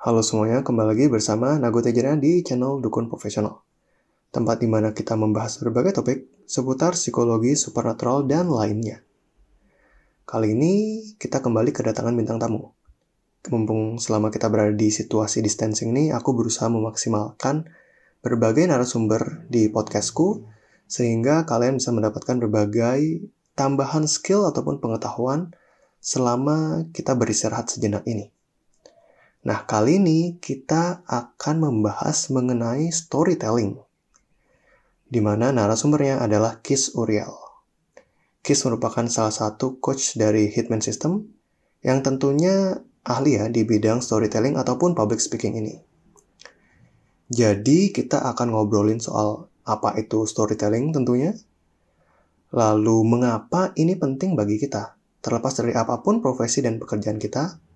Halo semuanya, kembali lagi bersama Nago Tejana di channel Dukun Profesional. Tempat di mana kita membahas berbagai topik seputar psikologi, supernatural, dan lainnya. Kali ini kita kembali kedatangan bintang tamu. Mumpung selama kita berada di situasi distancing ini, aku berusaha memaksimalkan berbagai narasumber di podcastku, sehingga kalian bisa mendapatkan berbagai tambahan skill ataupun pengetahuan selama kita beristirahat sejenak ini. Nah, kali ini kita akan membahas mengenai storytelling, di mana narasumbernya adalah Kis Uriel. Kis merupakan salah satu coach dari Hitman System yang tentunya ahli ya di bidang storytelling ataupun public speaking ini. Jadi kita akan ngobrolin soal apa itu storytelling tentunya, lalu mengapa ini penting bagi kita, terlepas dari apa pun profesi dan pekerjaan kita.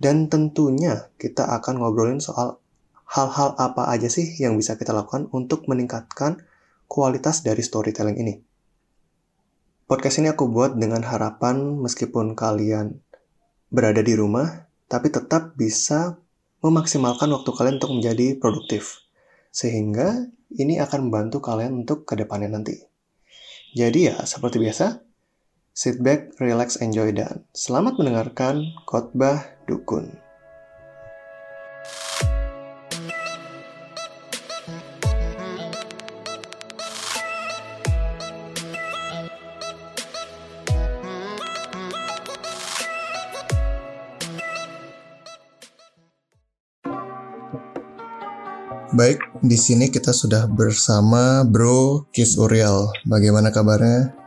Dan tentunya kita akan ngobrolin soal hal-hal apa aja sih yang bisa kita lakukan untuk meningkatkan kualitas dari storytelling ini. Podcast ini aku buat dengan harapan meskipun kalian berada di rumah, tapi tetap bisa memaksimalkan waktu kalian untuk menjadi produktif. Sehingga ini akan membantu kalian untuk ke depannya nanti. Jadi ya, seperti biasa, Sit back, relax, enjoy, dan selamat mendengarkan khotbah dukun. Baik, di sini kita sudah bersama Bro Kis Uriel. Bagaimana kabarnya?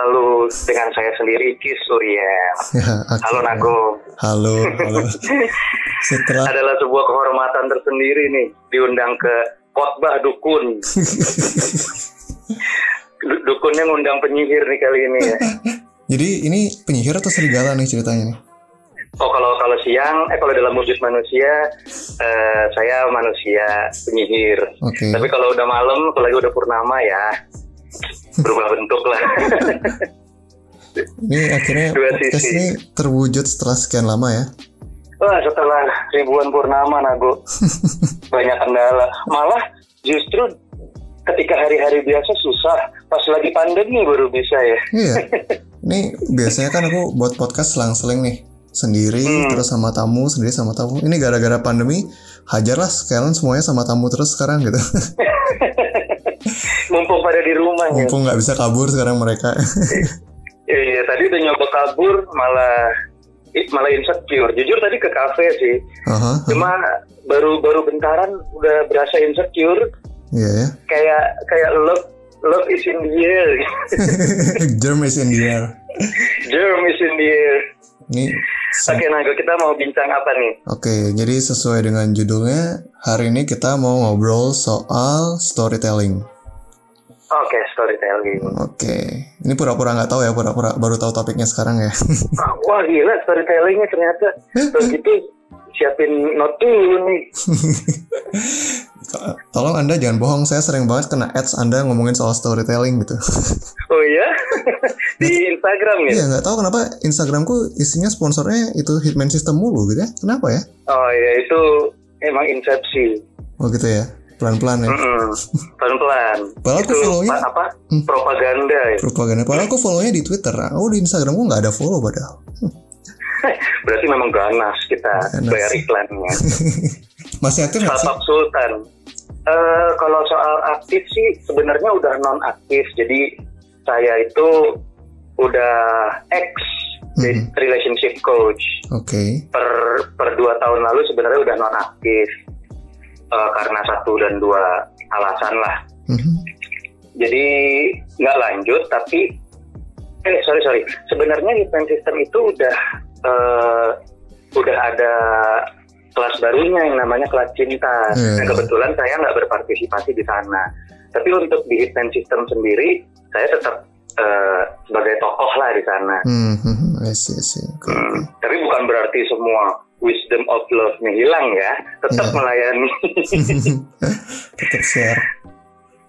Selalu dengan saya sendiri Kis Uriel. Ya, Halo Nago. Halo, halo. Setelah Adalah sebuah kehormatan tersendiri nih diundang ke khotbah dukun. Du- Dukunnya ngundang penyihir nih kali ini ya. Jadi ini penyihir atau serigala nih ceritanya nih? Oh kalau kalau siang, eh kalau dalam wujud manusia, eh, saya manusia penyihir. Oke. Tapi kalau udah malam, apalagi udah purnama ya, berubah bentuk lah. Ini akhirnya Dua podcast sisi. ini terwujud setelah sekian lama ya. Wah setelah ribuan purnama Nago banyak kendala. Malah justru ketika hari-hari biasa susah, pas lagi pandemi baru bisa ya. Iya. Ini biasanya kan aku buat podcast selang-seling nih. Sendiri, Hmm. terus sama tamu, sendiri sama tamu. Ini gara-gara pandemi, hajarlah sekalian semuanya sama tamu terus sekarang gitu. Mumpung pada di rumah ya. Mumpung nggak bisa kabur sekarang mereka. Iya, tadi udah nyoba kabur malah malah insecure. Jujur tadi ke kafe sih. Aha, Cuma baru baru bentaran udah berasa insecure. Iya ya. Kayak kayak love love is in the air. Germ is in the air. Germ is in the air. Ini Oke, Nago, kita mau bincang apa nih? Oke, jadi sesuai dengan judulnya, hari ini kita mau ngobrol soal storytelling. Oke, storytelling. Oke, ini pura-pura nggak tahu ya, pura-pura baru tahu topiknya sekarang ya. Ah, Wah gila storytellingnya ternyata begitu siapin note dulu nih. Tolong Anda jangan bohong, saya sering banget kena ads Anda ngomongin soal storytelling gitu. Oh iya? Di Instagram ya? Iya, nggak tahu kenapa Instagramku isinya sponsornya itu Hitman System mulu gitu ya. Kenapa ya? Oh iya itu emang incepsi. Oh gitu ya, pelan-pelan ya. Mm-mm. Pelan-pelan. Padahal aku follow-nya- pa- apa? Hmm. Propaganda ya. Propaganda. Padahal aku follow-nya di Twitter. Oh di Instagramku nggak ada follow padahal. Berarti memang ganas kita Ganas. bayar iklannya. Masih aktif nggak sih? Sultan. Eh kalau soal aktif sih sebenarnya udah non aktif. Jadi saya itu udah ex Mhm. relationship coach. Oke. per per dua tahun lalu sebenarnya udah non aktif karena satu dan dua alasan lah. Mhm. Jadi nggak lanjut tapi eh sorry sorry sebenarnya Hitman System itu udah eh, udah ada kelas barunya yang namanya kelas cinta. Hmm. Dan kebetulan saya nggak berpartisipasi di sana. Tapi untuk di Hitman System sendiri saya tetap eh, sebagai tokoh lah di sana. Hmm. I see, I see. Oke, Hmm. Tapi bukan berarti semua wisdom of love-nya hilang ya. Tetap Iya. melayani, Tetap share.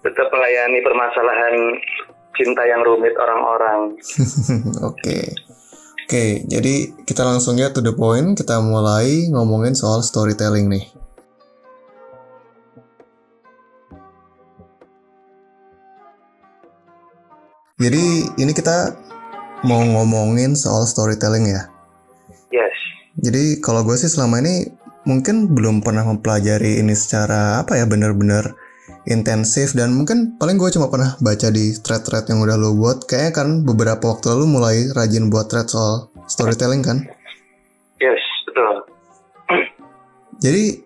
tetap melayani permasalahan cinta yang rumit orang-orang. Oke. Oke, jadi kita langsung ya to the point. Kita mulai ngomongin soal storytelling nih. Jadi ini kita mau ngomongin soal storytelling ya. Jadi kalau gue sih selama ini mungkin belum pernah mempelajari ini secara apa ya benar-benar intensif dan mungkin paling gue cuma pernah baca di thread-thread yang udah lo buat. Kayaknya kan beberapa waktu lalu mulai rajin buat thread soal storytelling kan? Yes, betul. Jadi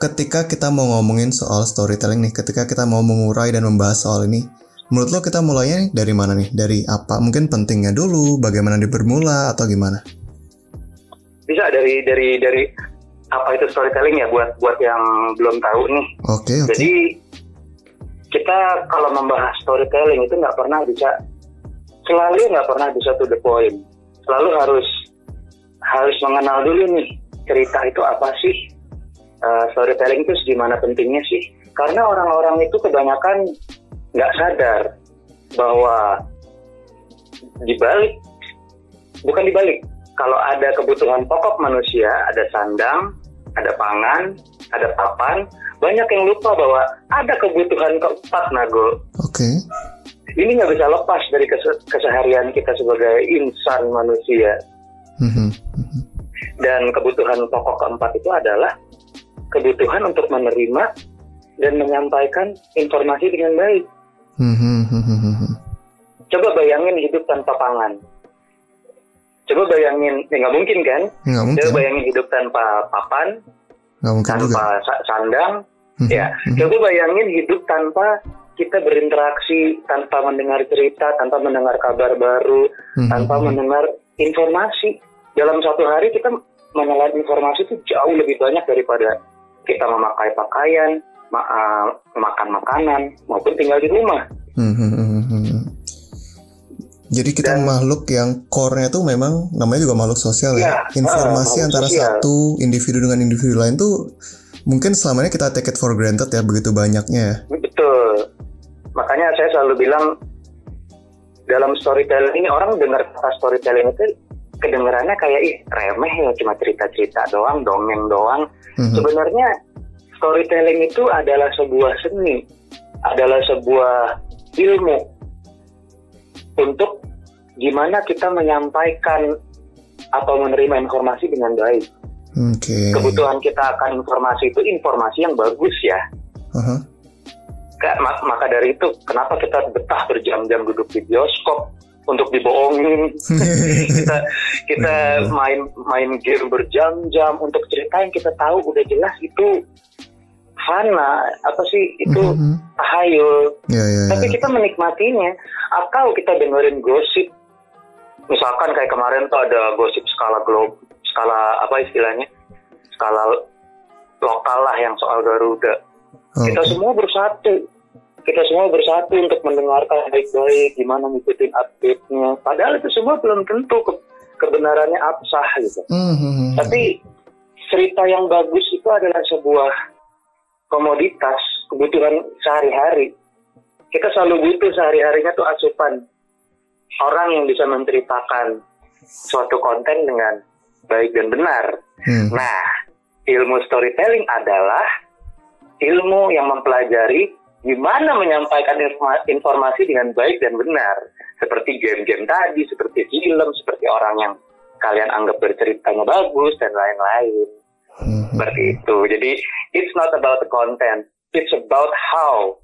ketika kita mau ngomongin soal storytelling nih, ketika kita mau mengurai dan membahas soal ini, menurut lo kita mulainya nih dari mana nih? Dari apa? Mungkin pentingnya dulu, bagaimana dia bermula atau gimana? Bisa dari dari dari apa itu storytelling ya buat buat yang belum tahu nih. Oke, okay. Okay. Jadi kita kalau membahas storytelling itu nggak pernah bisa selalu nggak pernah bisa to the point. Selalu harus harus mengenal dulu nih cerita itu apa sih, uh, storytelling itu gimana pentingnya sih? Karena orang-orang itu kebanyakan nggak sadar bahwa dibalik bukan dibalik kalau ada kebutuhan pokok manusia ada sandang ada pangan ada papan banyak yang lupa bahwa ada kebutuhan keempat nago oke okay. ini nggak bisa lepas dari keseharian kita sebagai insan manusia mm-hmm. Mm-hmm. dan kebutuhan pokok keempat itu adalah kebutuhan untuk menerima dan menyampaikan informasi dengan baik Coba bayangin hidup tanpa pangan. Coba bayangin, ya nggak mungkin kan? Nggak mungkin. Coba bayangin hidup tanpa papan, nggak mungkin tanpa juga. sandang. ya, coba bayangin hidup tanpa kita berinteraksi, tanpa mendengar cerita, tanpa mendengar kabar baru, tanpa mendengar informasi. Dalam satu hari kita menelan informasi itu jauh lebih banyak daripada kita memakai pakaian, ma uh, makan makanan maupun tinggal di rumah. Hmm, hmm, hmm, hmm. Jadi kita Dan, makhluk yang core-nya tuh memang namanya juga makhluk sosial ya. ya Informasi uh, antara sosial. satu individu dengan individu lain tuh mungkin selama ini kita take it for granted ya begitu banyaknya ya. Betul. Makanya saya selalu bilang dalam storytelling ini orang dengar kata storytelling itu kedengarannya kayak ih remeh ya cuma cerita-cerita doang, dongeng doang. Mm -hmm. Sebenarnya storytelling itu adalah sebuah seni, adalah sebuah ilmu untuk gimana kita menyampaikan atau menerima informasi dengan baik. Okay. Kebutuhan kita akan informasi itu informasi yang bagus ya. Uh-huh. Maka dari itu, kenapa kita betah berjam-jam duduk di bioskop untuk dibohongin? kita kita main main game berjam-jam untuk cerita yang kita tahu udah jelas itu fana apa sih itu mm-hmm. tahayul yeah, yeah, tapi yeah. kita menikmatinya atau kita dengerin gosip misalkan kayak kemarin tuh ada gosip skala globe skala apa istilahnya? Skala lokal lah yang soal Garuda. Okay. kita semua bersatu. Kita semua bersatu untuk mendengarkan baik-baik gimana ngikutin update-nya. Padahal itu semua belum tentu ke kebenarannya absah gitu. Mm-hmm. tapi cerita yang bagus itu adalah sebuah komoditas kebutuhan sehari-hari. Kita selalu butuh sehari-harinya tuh asupan orang yang bisa menceritakan suatu konten dengan baik dan benar. Hmm. Nah, ilmu storytelling adalah ilmu yang mempelajari gimana menyampaikan informasi dengan baik dan benar. Seperti game-game tadi, seperti film, seperti orang yang kalian anggap berceritanya bagus dan lain-lain. Hmm. Seperti itu. Jadi it's not about the content, it's about how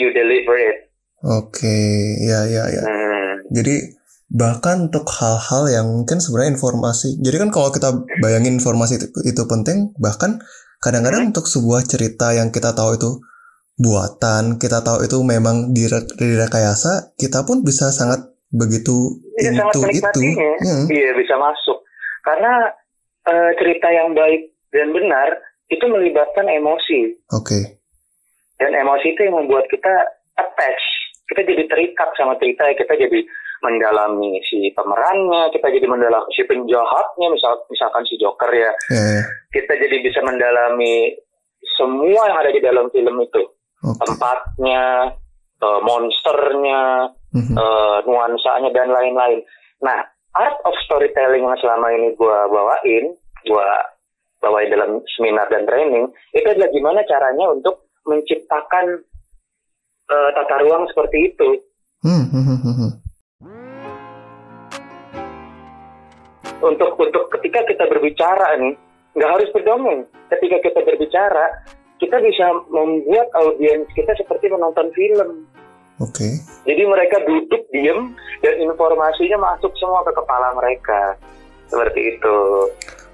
you deliver it. Oke, okay. ya ya ya. Hmm. Jadi bahkan untuk hal-hal yang mungkin sebenarnya informasi. Jadi kan kalau kita bayangin informasi itu, itu penting, bahkan kadang-kadang hmm. untuk sebuah cerita yang kita tahu itu buatan, kita tahu itu memang direkayasa, kita pun bisa sangat begitu ya, itu itu. Hmm. Iya, bisa masuk. Karena uh, cerita yang baik dan benar itu melibatkan emosi. Oke. Okay. Dan emosi itu yang membuat kita attach. Kita jadi terikat sama cerita, kita jadi mendalami si pemerannya, kita jadi mendalami si penjahatnya, misal misalkan si Joker ya. Yeah. Kita jadi bisa mendalami semua yang ada di dalam film itu. Okay. Tempatnya, uh, monsternya, mm-hmm. uh, nuansanya dan lain-lain. Nah, art of storytelling yang selama ini gue bawain, gue bawain dalam seminar dan training, itu adalah gimana caranya untuk menciptakan uh, tata ruang seperti itu. Hmm, hmm, hmm, hmm, hmm. Untuk untuk ketika kita berbicara nih, nggak harus berdongeng. Ketika kita berbicara, kita bisa membuat audiens kita seperti menonton film. Oke. Okay. Jadi mereka duduk diem dan informasinya masuk semua ke kepala mereka. Seperti itu.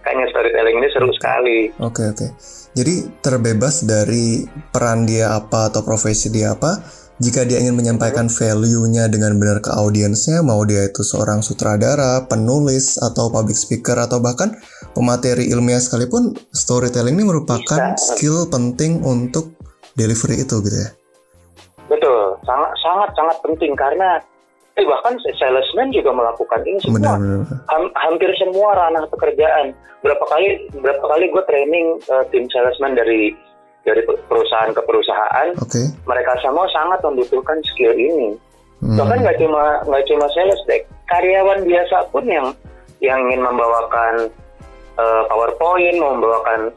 Kayaknya storytelling ini seru sekali. Oke okay, oke. Okay. Jadi terbebas dari peran dia apa atau profesi dia apa, jika dia ingin menyampaikan value-nya dengan benar ke audiensnya, mau dia itu seorang sutradara, penulis, atau public speaker, atau bahkan pemateri ilmiah sekalipun, storytelling ini merupakan Bisa. skill penting untuk delivery itu gitu ya? Betul, sangat sangat sangat penting karena eh bahkan salesman juga melakukan ini semua. Benar, benar. hampir semua ranah pekerjaan. Berapa kali berapa kali gue training uh, tim salesman dari dari perusahaan ke perusahaan, okay. mereka semua sangat membutuhkan skill ini. Hmm. Bahkan nggak cuma nggak cuma sales deck, karyawan biasa pun yang yang ingin membawakan uh, PowerPoint, mau membawakan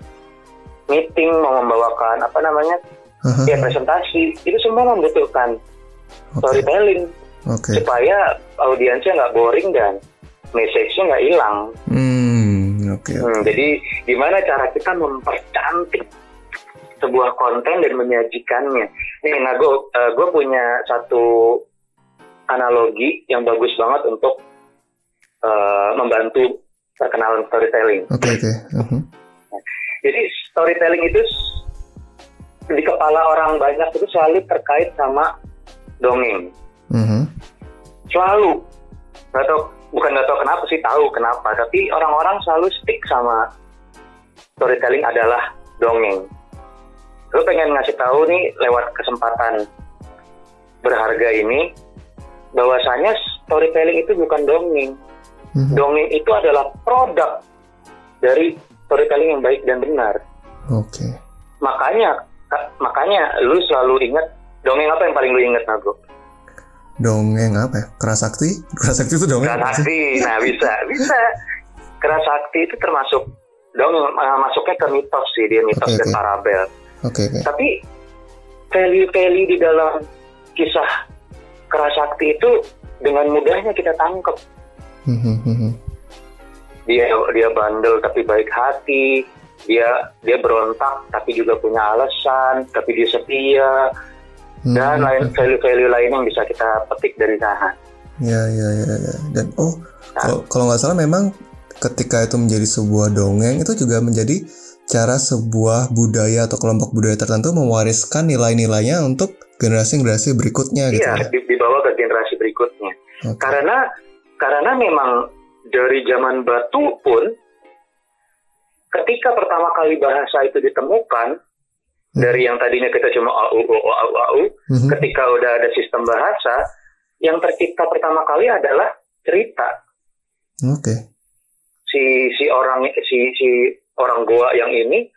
meeting, mau membawakan apa namanya uh-huh. ya presentasi, itu semua membutuhkan okay. storytelling okay. supaya audiensnya nggak boring dan message-nya nggak hilang. Hmm, okay, okay. hmm, jadi gimana cara kita mempercantik sebuah konten dan menyajikannya. Nih, nah gue uh, gue punya satu analogi yang bagus banget untuk uh, membantu perkenalan storytelling. Oke okay, oke. Okay. Uh -huh. Jadi storytelling itu di kepala orang banyak itu selalu terkait sama dongeng. -huh. Selalu. Gak tau, bukan gak tau kenapa sih tahu kenapa, tapi orang-orang selalu stick sama storytelling adalah dongeng gue pengen ngasih tahu nih lewat kesempatan berharga ini bahwasanya storytelling itu bukan dongeng. Mm-hmm. Dongeng itu adalah produk dari storytelling yang baik dan benar. Oke. Okay. Makanya makanya lu selalu ingat dongeng apa yang paling lu ingat Nago? Dongeng apa ya? Kerasakti? Kerasakti itu dongeng Kerasakti. Nah, bisa, bisa. Kerasakti itu termasuk dongeng masuknya ke mitos sih, dia mitos okay, dan okay. parabel Oke. Okay, okay. Tapi value-value di dalam kisah kerasakti itu dengan mudahnya kita tangkap. Hmm, hmm, hmm, dia dia bandel tapi baik hati, dia dia berontak tapi juga punya alasan, tapi dia setia dan lain value-value lain yang bisa kita petik dari sana. Ya ya ya ya. Dan oh nah. kalau nggak salah memang ketika itu menjadi sebuah dongeng itu juga menjadi cara sebuah budaya atau kelompok budaya tertentu mewariskan nilai-nilainya untuk generasi-generasi berikutnya gitu iya, ya. dibawa ke generasi berikutnya. Okay. Karena karena memang dari zaman batu pun ketika pertama kali bahasa itu ditemukan hmm. Dari yang tadinya kita cuma au au au au hmm. ketika udah ada sistem bahasa yang tercipta pertama kali adalah cerita. Oke. Okay. Si si orang si si orang Goa yang ini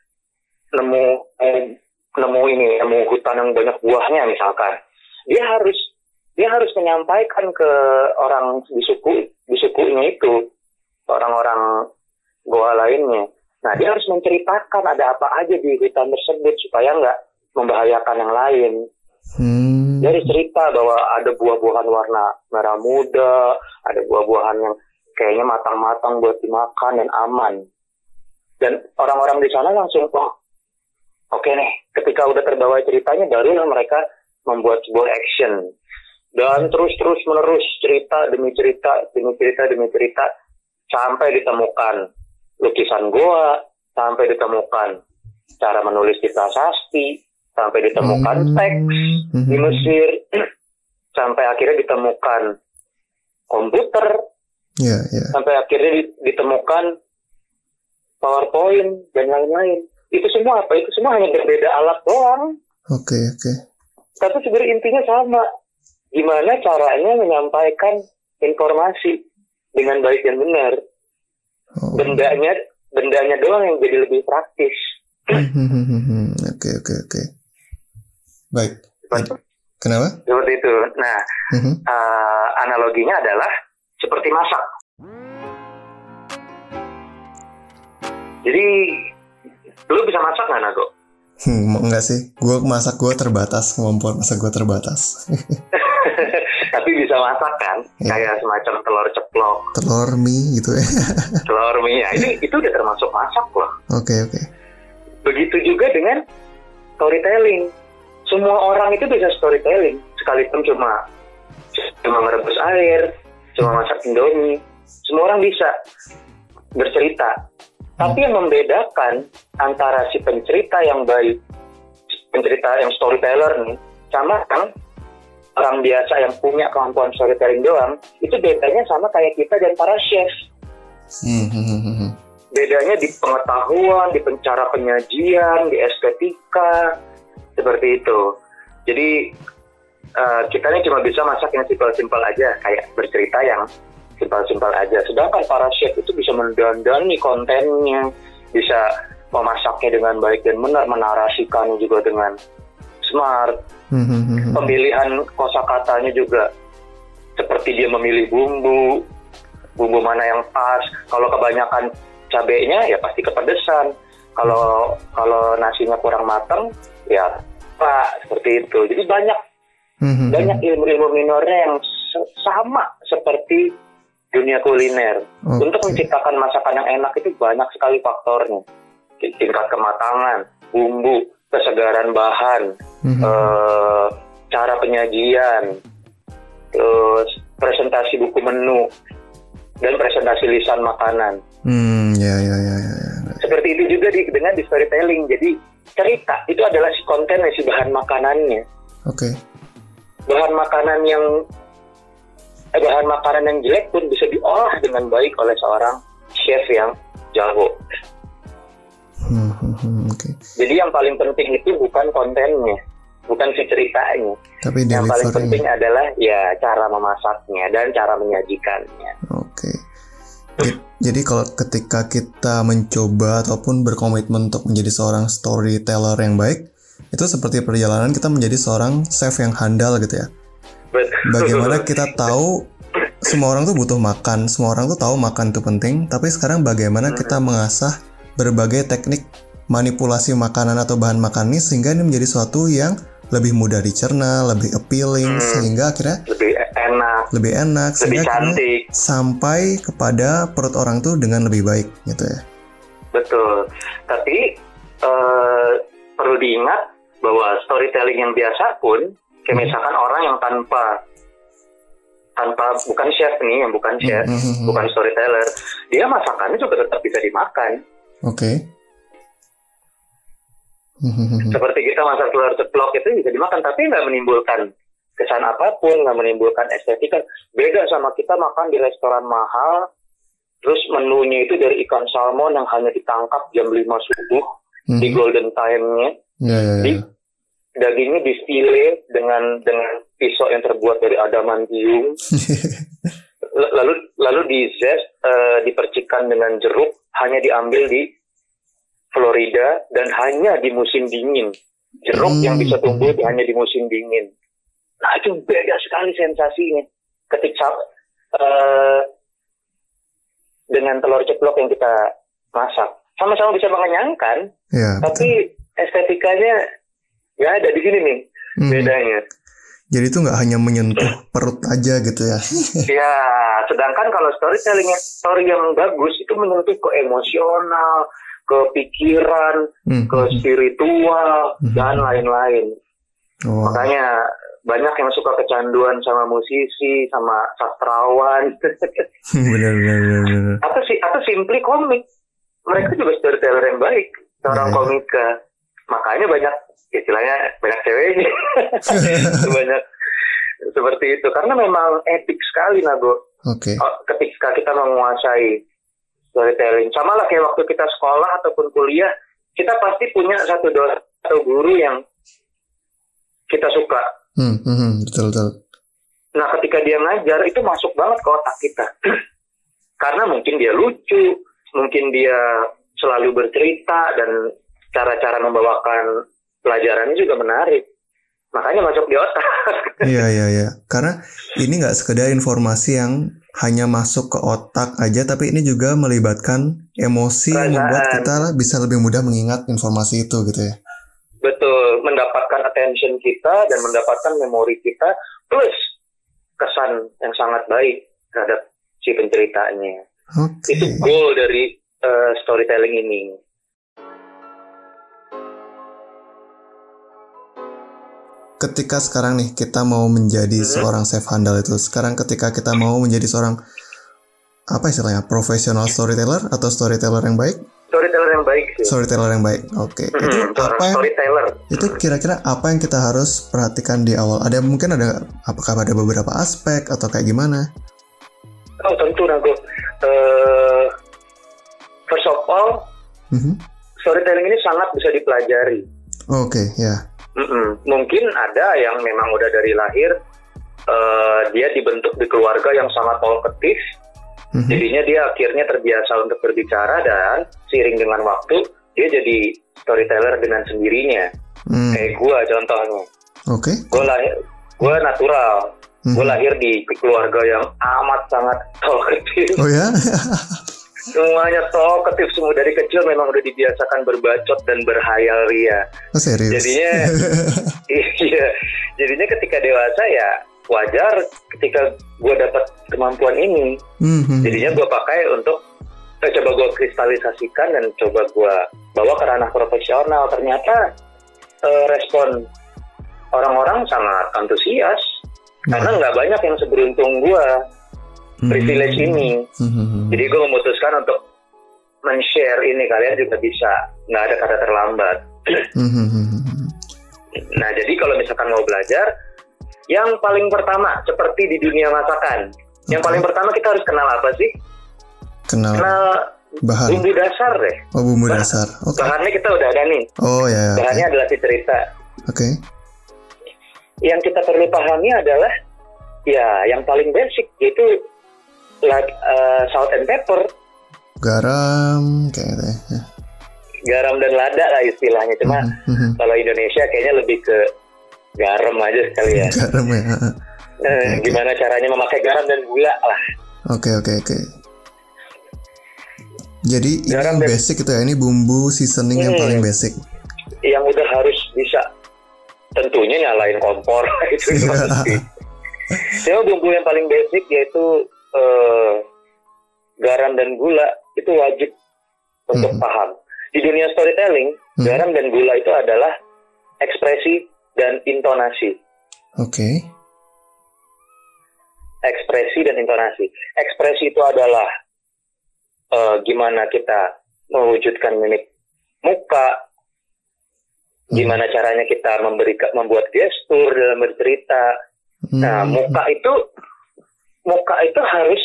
nemu eh, nemu ini nemu hutan yang banyak buahnya misalkan dia harus dia harus menyampaikan ke orang di suku di sukunya itu orang-orang Goa lainnya nah dia harus menceritakan ada apa aja di hutan tersebut supaya nggak membahayakan yang lain. Hmm. harus cerita bahwa ada buah-buahan warna merah muda ada buah-buahan yang kayaknya matang-matang buat dimakan dan aman. Dan orang-orang di sana langsung oh oke okay nih ketika udah terbawa ceritanya barulah mereka membuat sebuah action. Dan terus terus menerus cerita demi cerita demi cerita demi cerita sampai ditemukan lukisan goa sampai ditemukan cara menulis di prasasti sampai ditemukan hmm. teks di Mesir sampai akhirnya ditemukan komputer yeah, yeah. sampai akhirnya ditemukan PowerPoint dan lain-lain. Itu semua apa? Itu semua hanya berbeda alat doang. Oke, okay, oke. Okay. Tapi sebenarnya intinya sama. Gimana caranya menyampaikan informasi dengan baik dan benar oh. bendanya bendanya doang yang jadi lebih praktis. Hmm, oke oke oke. Baik. Kenapa? Seperti itu. Nah uh, analoginya adalah seperti masak. Jadi lu bisa masak nggak nago? Hmm, enggak sih. Gue masak gue terbatas kemampuan masak gue terbatas. Bisa masak kan? Ya. Kayak semacam telur ceplok, Telur mie gitu ya. telur mie. Ya, itu itu udah termasuk masak loh. Oke oke. Begitu juga dengan storytelling. Semua orang itu bisa storytelling, sekalipun cuma cuma merebus air, cuma masak indomie. Semua orang bisa bercerita. Tapi yang membedakan antara si pencerita yang baik, pencerita yang storyteller nih, sama kan orang biasa yang punya kemampuan storytelling doang, itu bedanya sama kayak kita dan para chef. Hmm, hmm, hmm. Bedanya di pengetahuan, di pencara penyajian, di estetika, seperti itu. Jadi eh, kita ini cuma bisa masak yang simpel-simpel aja, kayak bercerita yang simpel-simpel aja. Sedangkan para chef itu bisa mendandani kontennya, bisa memasaknya dengan baik dan benar, menarasikannya juga dengan smart. Hmm, hmm, hmm, hmm. Pemilihan kosakatanya juga seperti dia memilih bumbu, bumbu mana yang pas. Kalau kebanyakan cabenya ya pasti kepedesan. Kalau kalau nasinya kurang matang ya pak seperti itu. Jadi banyak banyak ilmu-ilmu minornya yang sama seperti dunia kuliner. Oke. Untuk menciptakan masakan yang enak itu banyak sekali faktornya. Tingkat kematangan, bumbu, kesegaran bahan, Hmm, hmm, eh, cara penyajian, terus presentasi buku menu, dan presentasi lisan makanan. Hmm, ya ya ya ya. ya. Seperti itu juga di, dengan di storytelling. Jadi cerita itu adalah si konten si bahan makanannya. Oke. Bahan makanan yang eh, bahan makanan yang jelek pun bisa diolah dengan baik oleh seorang chef yang jago. Hmm, hmm, hmm, Oke. Jadi yang paling penting itu bukan kontennya, bukan si ceritanya. Tapi Yang paling penting adalah ya cara memasaknya dan cara menyajikannya. Oke. Jadi- Jadi kalau ketika kita mencoba ataupun berkomitmen untuk menjadi seorang storyteller yang baik, itu seperti perjalanan kita menjadi seorang chef yang handal gitu ya. Bagaimana kita tahu semua orang tuh butuh makan, semua orang tuh tahu makan itu penting, tapi sekarang bagaimana kita mengasah berbagai teknik manipulasi makanan atau bahan makanan ini sehingga ini menjadi suatu yang lebih mudah dicerna, lebih appealing, Hmm. sehingga akhirnya lebih enak, lebih enak, lebih cantik, sampai kepada perut orang tuh dengan lebih baik gitu ya. betul. Tapi eh, perlu diingat bahwa storytelling yang biasa pun, kayak Hmm. misalkan orang yang tanpa tanpa bukan chef nih, yang bukan chef, Hmm, hmm, hmm. bukan storyteller, dia masakannya juga tetap bisa dimakan. Oke. Hmm, hmm, hmm. Seperti kita masak telur ceplok itu bisa dimakan, tapi nggak menimbulkan kesan apa pun, nggak menimbulkan estetika. Beda sama kita makan di restoran mahal, terus menunya itu dari ikan salmon yang hanya ditangkap jam 5 subuh Hmm. di golden time-nya. Ya, ya, ya. Di, dagingnya difile dengan dengan pisau yang terbuat dari adamantium, lalu lalu di zest, eh, dipercikan dengan jeruk, hanya diambil di Florida dan hanya di musim dingin. Jeruk yang Hmm. bisa tumbuh itu hanya di musim dingin. Nah itu beda sekali sensasinya. Ketika eh, dengan telur ceplok yang kita masak, sama-sama bisa mengenyangkan, ya, betul. tapi estetikanya nggak ada di sini nih Hmm. bedanya. Jadi itu nggak hanya menyentuh perut aja gitu ya. Ya, sedangkan kalau storytellingnya story yang bagus itu menyentuh ke emosional, ke pikiran, Hmm, ke spiritual Hmm. dan lain-lain. Wah. Makanya banyak yang suka kecanduan sama musisi, sama sastrawan, benar, benar, benar, benar. atau si atau simply komik. Mereka juga storyteller yang baik, seorang Ya, ya. komika. Makanya banyak istilahnya banyak ceweknya, banyak seperti itu. Karena memang etik sekali Nago. Oke. Oh, ketika kita menguasai storytelling. Sama lah kayak waktu kita sekolah ataupun kuliah, kita pasti punya satu dosen atau guru yang kita suka. Hmm, hmm, hmm, betul, betul. Nah, ketika dia ngajar, itu masuk banget ke otak kita. Karena mungkin dia lucu, mungkin dia selalu bercerita, dan cara-cara membawakan pelajarannya juga menarik. Makanya masuk di otak. Iya, iya, iya. Karena ini nggak sekedar informasi yang hanya masuk ke otak aja, tapi ini juga melibatkan emosi yang membuat Perasaan. kita bisa lebih mudah mengingat informasi itu gitu ya. Betul, mendapatkan attention kita dan mendapatkan memori kita plus kesan yang sangat baik terhadap si penceritanya. Oke. Itu goal dari eh, storytelling ini. Ketika sekarang nih kita mau menjadi Mhm. seorang chef handal itu, sekarang ketika kita mau menjadi seorang apa istilahnya profesional storyteller atau storyteller yang baik, Storyteller yang baik sih. storyteller yang baik. Oke. Itu Hmm, seorang apa yang storyteller. itu kira-kira apa yang kita harus perhatikan di awal? Ada mungkin ada apakah ada beberapa aspek atau kayak gimana? Oh tentu Nago. Eh, first of all, Mhm. storytelling ini sangat bisa dipelajari. Oke, ya. Mm-mm. Mungkin ada yang memang udah dari lahir eh, dia dibentuk di keluarga yang sangat talkative, Mhm. jadinya dia akhirnya terbiasa untuk berbicara dan seiring dengan waktu dia jadi storyteller dengan sendirinya. Hmm, Kayak gua contohnya, Oke. gua lahir, gua natural, Mhm. gua lahir di keluarga yang amat sangat talkative. Oh ya? Semuanya talkative semua dari kecil memang udah dibiasakan berbacot dan berhayal ria. Oh serius? Jadinya iya, jadinya ketika dewasa ya wajar ketika gue dapat kemampuan ini. Mhm. Jadinya gue pakai untuk eh, coba gue kristalisasikan dan coba gue bawa ke ranah profesional. Ternyata eh, respon orang-orang sangat antusias karena nggak banyak yang seberuntung gue Privilege ini. Mhm. Jadi gue memutuskan untuk men-share ini kalian juga bisa nggak ada kata terlambat. Mhm. Nah, jadi kalau misalkan mau belajar, yang paling pertama seperti di dunia masakan, yang Oke. paling pertama kita harus kenal apa sih? Kenal Kenal bahan. bumbu dasar deh. Oh bumbu Bah- dasar. Oke. Bahannya kita udah ada nih. Oh ya. ya, Oke. Bahannya adalah si cerita. Oke. Yang kita perlu pahami adalah ya yang paling basic yaitu like, uh, salt and pepper, Garam kayak gitu ya. Garam dan lada lah istilahnya. Cuma Mhm. Mhm. kalau Indonesia kayaknya lebih ke garam aja sekali ya. Garam ya. Eh, oke. Gimana caranya memakai garam dan gula lah. Oke oke oke. Jadi ini Garam yang dan- basic itu ya. Ini bumbu seasoning yang Hmm. paling basic. yang udah harus bisa tentunya nyalain kompor itu pasti. Cuma bumbu yang paling basic yaitu eh, garam dan gula itu wajib untuk Mhm. paham. Di dunia storytelling, Mhm. garam dan gula itu adalah ekspresi dan intonasi. Oke. Ekspresi dan intonasi. Ekspresi itu adalah eh, gimana kita mewujudkan mimik muka, gimana caranya kita memberikan membuat gestur dalam bercerita. Nah, Hmm. muka itu muka itu harus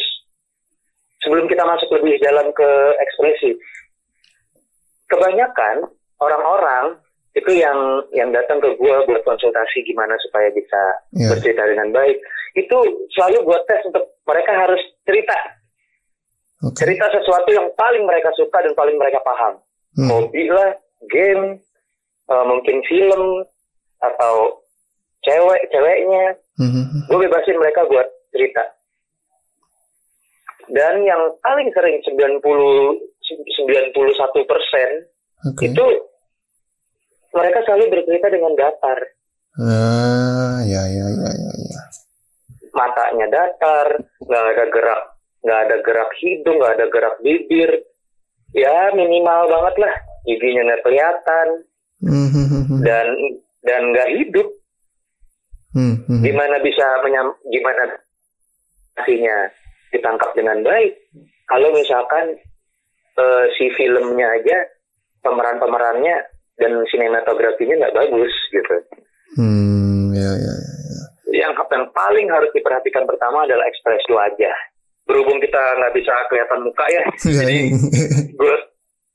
sebelum kita masuk lebih dalam ke ekspresi. Kebanyakan orang-orang itu yang yang datang ke gua buat konsultasi gimana supaya bisa Iya. bercerita dengan baik. Itu selalu gua tes untuk mereka harus cerita, Oke. cerita sesuatu yang paling mereka suka dan paling mereka paham. Hmm. Hobi lah, game, eh, mungkin film atau cewek ceweknya Mhm. gue bebasin mereka buat cerita dan yang paling sering 90 91 persen Oke. itu mereka selalu bercerita dengan datar Ah, ya ya ya ya ya. matanya datar nggak ada gerak nggak ada gerak hidung nggak ada gerak bibir ya minimal banget lah giginya nggak kelihatan Mhm. dan dan nggak hidup Hmm, hmm. gimana bisa menyam gimana hasilnya ditangkap dengan baik kalau misalkan eh, si filmnya aja pemeran-pemerannya dan sinematografinya nggak bagus gitu Hmm, ya ya ya. ya. yang yang paling harus diperhatikan pertama adalah ekspresi wajah berhubung kita nggak bisa kelihatan muka ya Ya, jadi ini. gue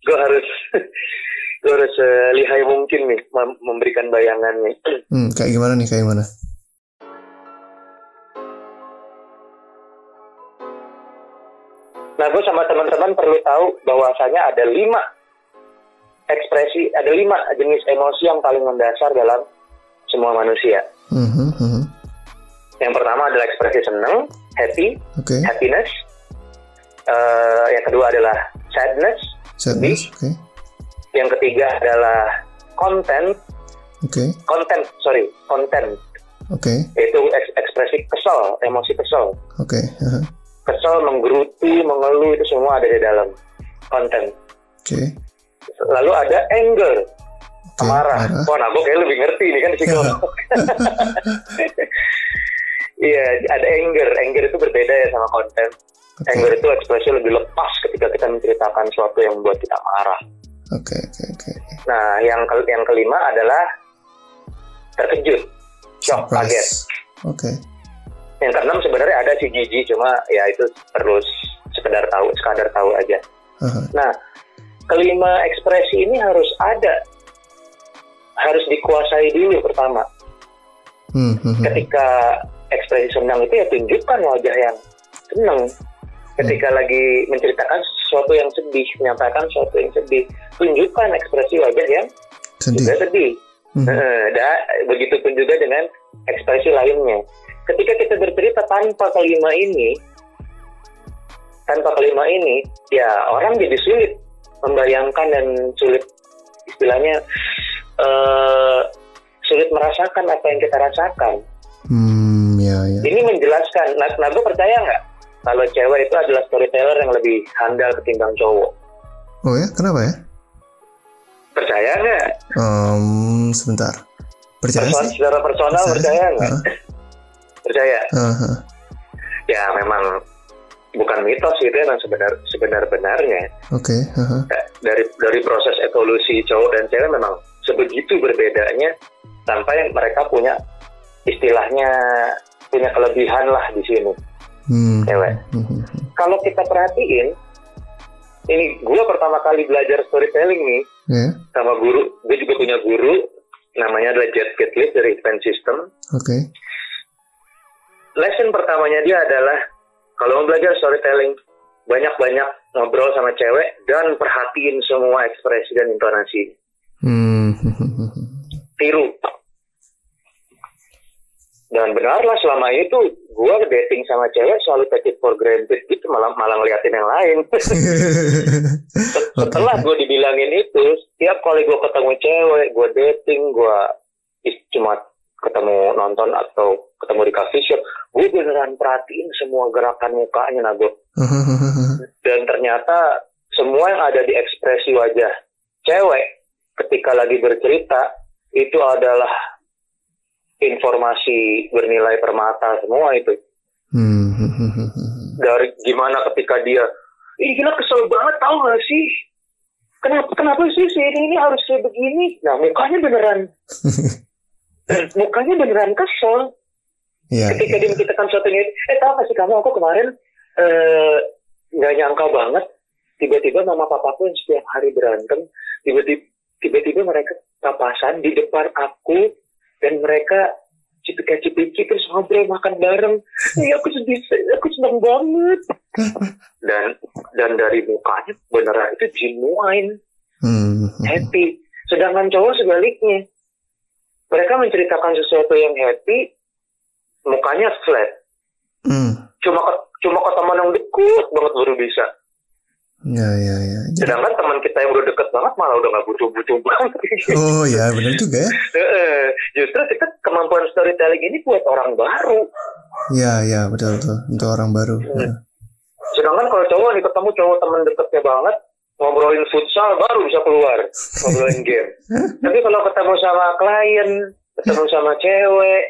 gue harus gue harus eh, lihai mungkin nih mem- memberikan bayangannya Hmm, kayak gimana nih kayak gimana? Nah, gue sama teman-teman perlu tahu bahwasanya ada lima ekspresi, ada lima jenis emosi yang paling mendasar dalam semua manusia. Mhm, mhm. Yang pertama adalah ekspresi senang, happy, Oke. happiness. Eh, yang kedua adalah sadness. Sadness. Oke. Yang ketiga adalah content, Oke. content, sorry, content. Oke. Yaitu eks- ekspresi kesel, emosi kesel. Oke. Aha. Kesel, menggerutu, mengeluh itu semua ada di dalam content. Oke. Lalu ada anger, Oke. marah. Marah. Wah, Nabo kayak lebih ngerti nih kan psikolog. Iya, ada anger. Anger itu berbeda ya sama konten. Oke. Anger itu ekspresi lebih lepas ketika kita menceritakan sesuatu yang membuat kita marah. Oke. Oke. Oke. Nah, yang ke- yang kelima adalah terkejut, shock, kaget. Oke. Yang keenam sebenarnya ada si jijik, cuma ya itu perlu sekedar tahu, sekadar tahu aja. Aha. Nah, kelima ekspresi ini harus ada, harus dikuasai dulu pertama. Hmm. Ketika ekspresi senang itu ya tunjukkan wajah yang senang. Ketika lagi menceritakan sesuatu yang sedih, menyampaikan sesuatu yang sedih, tunjukkan ekspresi wajah yang juga Sedih. sedih. Hmm. Eh, dan begitu pun juga dengan ekspresi lainnya. Ketika kita bercerita tanpa kelima ini, tanpa kelima ini, ya orang jadi sulit membayangkan dan sulit istilahnya eh, sulit merasakan apa yang kita rasakan. Hmm. Ya. Ya. Ini menjelaskan. Nah, nah gue percaya nggak kalau cewek itu adalah storyteller yang lebih handal ketimbang cowok? Oh ya. Kenapa ya? Percaya nggak? Um, sebentar. Percaya Perso- sih. secara personal percaya nggak? Ah, Percaya. aha. ya memang bukan mitos gitu ya yang sebenar sebenar-benarnya Oke. aha. Eh, dari dari proses evolusi cowok dan cewek memang sebegitu berbedanya sampai mereka punya istilahnya punya kelebihan lah di sini Hmm. cewek Hmm, kalau kita perhatiin ini gue pertama kali belajar storytelling nih Ya. sama guru gue juga punya guru namanya adalah Jet Kitlis dari Advanced System Oke. Lesson pertamanya dia adalah kalau mau belajar storytelling banyak-banyak ngobrol sama cewek dan perhatiin semua ekspresi dan intonasi. Hmm. tiru. Dan benarlah selama itu gue dating sama cewek selalu take it for granted gitu malah malah ngeliatin yang lain. Setelah gue dibilangin itu setiap kali gue ketemu cewek gue dating gue cuma ketemu nonton atau ketemu di coffee shop gue beneran perhatiin semua gerakan mukanya gue dan ternyata semua yang ada di ekspresi wajah cewek ketika lagi bercerita itu adalah informasi bernilai permata semua itu. Hmm. dari gimana ketika dia ih gila kesel banget tau gak sih? Kenapa kenapa sih si ini, ini harus kayak begini? Nah mukanya beneran. Mukanya beneran kesel Iya. ketika dia iya. menceritakan sesuatu ini eh tau gak sih kamu aku kemarin eh, nggak nyangka banget tiba-tiba mama papaku yang setiap hari berantem tiba-tiba tiba-tiba mereka papasan di depan aku dan mereka cipika-cipiki terus ngobrol makan bareng Iya aku sedih aku senang banget dan dan dari mukanya beneran itu genuine hmm. happy sedangkan cowok sebaliknya mereka menceritakan sesuatu yang happy mukanya flat Hmm. cuma ke, cuma ke teman yang deket banget baru bisa Ya, ya, ya. Jadi- sedangkan teman kita yang udah deket banget malah udah nggak butuh-butuh banget Oh ya, benar juga ya. Justru kita kemampuan storytelling ini buat orang baru Ya, ya, betul, betul. Untuk orang baru. Hmm. Ya. sedangkan kalau cowok nih ketemu cowok teman deketnya banget ngobrolin futsal baru bisa keluar ngobrolin game tapi kalau ketemu sama klien ketemu sama cewek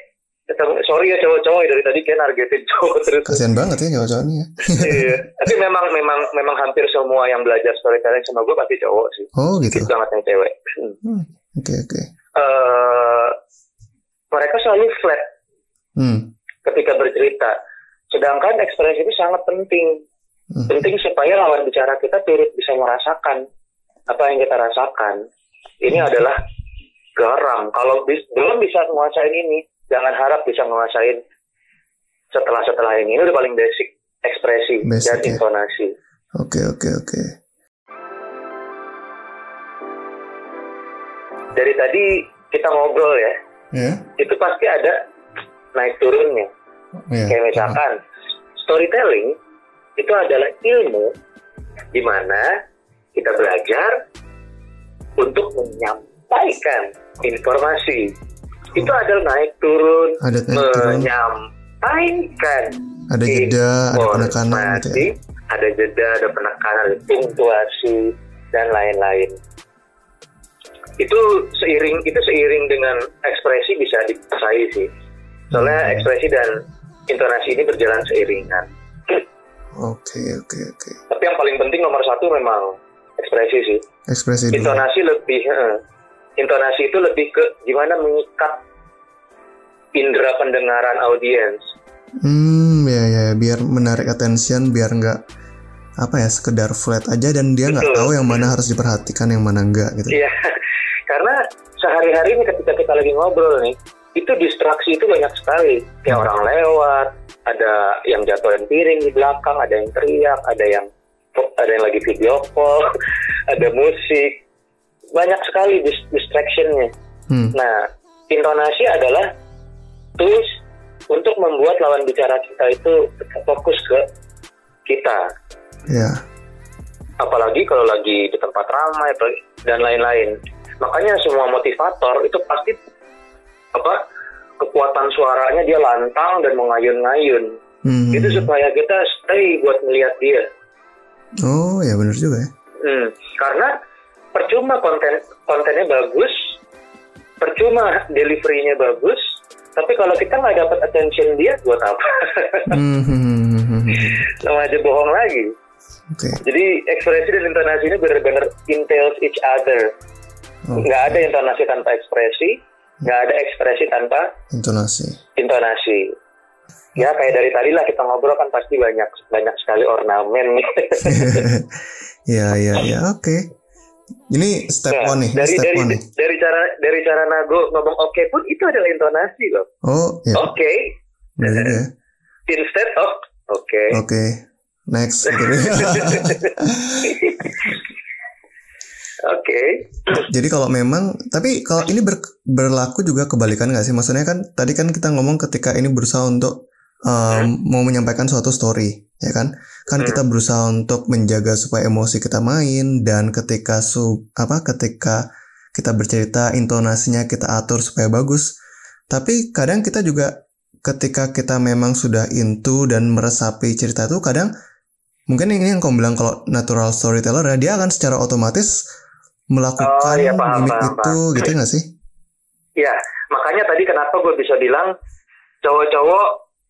sorry ya cowok-cowok dari tadi kayak nargetin cowok terus Kasihan banget ya cowok-cowok ini ya. iya. tapi memang memang memang hampir semua yang belajar storytelling sama gue pasti cowok sih Oh gitu. sedikit banget yang cewek Hmm. Hmm, Oke, oke. Eh, mereka selalu flat Hmm. ketika bercerita sedangkan ekspresi itu sangat penting Hmm. penting supaya lawan bicara kita turut bisa merasakan apa yang kita rasakan. Ini adalah garam. Kalau bis- belum bisa menguasain ini, jangan harap bisa menguasain setelah setelah ini. Ini udah paling basic ekspresi Basic, dan ya. intonasi. Oke, oke, oke. Dari tadi kita ngobrol ya, Ya. itu pasti ada naik turunnya. Ya. Kayak misalkan storytelling itu adalah ilmu di mana kita belajar untuk menyampaikan informasi. Itu adalah naik turun, Ada naik turun. menyampaikan Ada jeda, ada penekanan gitu ya. ada jeda, ada penekanan, ada punktuasi dan lain-lain. Itu seiring itu seiring dengan ekspresi bisa dikuasai sih. Soalnya Hmm. ekspresi dan intonasi ini berjalan seiringan. Oke, oke, oke. Tapi yang paling penting nomor satu memang ekspresi sih. Ekspresi dulu. Intonasi lebih, eh, intonasi itu lebih ke gimana mengikat indera pendengaran audiens. Hmm, ya ya, biar menarik attention, biar nggak apa ya sekedar flat aja dan dia nggak tahu yang mana harus diperhatikan, yang mana enggak gitu. Iya, karena sehari-hari ini ketika kita lagi ngobrol nih, itu distraksi itu banyak sekali. Kayak Hmm. orang lewat, ada yang jatuhin piring di belakang, ada yang teriak, ada yang ada yang lagi video call, ada musik, banyak sekali dis- distractionnya. Hmm, Nah, intonasi adalah tools untuk membuat lawan bicara kita itu fokus ke kita. ya. Apalagi kalau lagi di tempat ramai dan lain-lain. Makanya semua motivator itu pasti apa kekuatan suaranya dia lantang dan mengayun-ngayun. Hmm. Itu supaya kita stay buat melihat dia. Oh, ya benar juga ya. Hmm, karena percuma konten kontennya bagus, percuma deliverynya bagus, tapi kalau kita nggak dapat attention dia buat apa? Hmm, hmm, hmm, hmm, hmm, hmm. Sama aja bohong lagi. Oke. Jadi ekspresi dan intonasi ini benar-benar entails each other. Oke. Nggak ada intonasi tanpa ekspresi, nggak ada ekspresi tanpa Intonasi. intonasi. Ya kayak dari tadi lah kita ngobrol kan pasti banyak banyak sekali ornamen ya, ya, ya. Oke. Ini step Nah, one nih. dari step dari one nih. dari cara dari cara Nago ngomong oke pun itu adalah intonasi loh. Oh, ya. Oke, Benar juga ya. instead of oke. Oke. Next. gitu. Oke. Jadi kalau memang, tapi kalau ini ber- berlaku juga kebalikan nggak sih? Maksudnya kan tadi kan kita ngomong ketika ini berusaha untuk um, mau menyampaikan suatu story, ya kan? Kan Hmm. kita berusaha untuk menjaga supaya emosi kita main dan ketika su apa ketika kita bercerita intonasinya kita atur supaya bagus. Tapi kadang kita juga ketika kita memang sudah into dan meresapi cerita itu kadang mungkin ini yang kamu bilang kalau natural storyteller ya dia akan secara otomatis melakukan Oh, iya, paham, gimmick paham, itu gitu nggak sih? Ya, makanya tadi kenapa gue bisa bilang cowok-cowok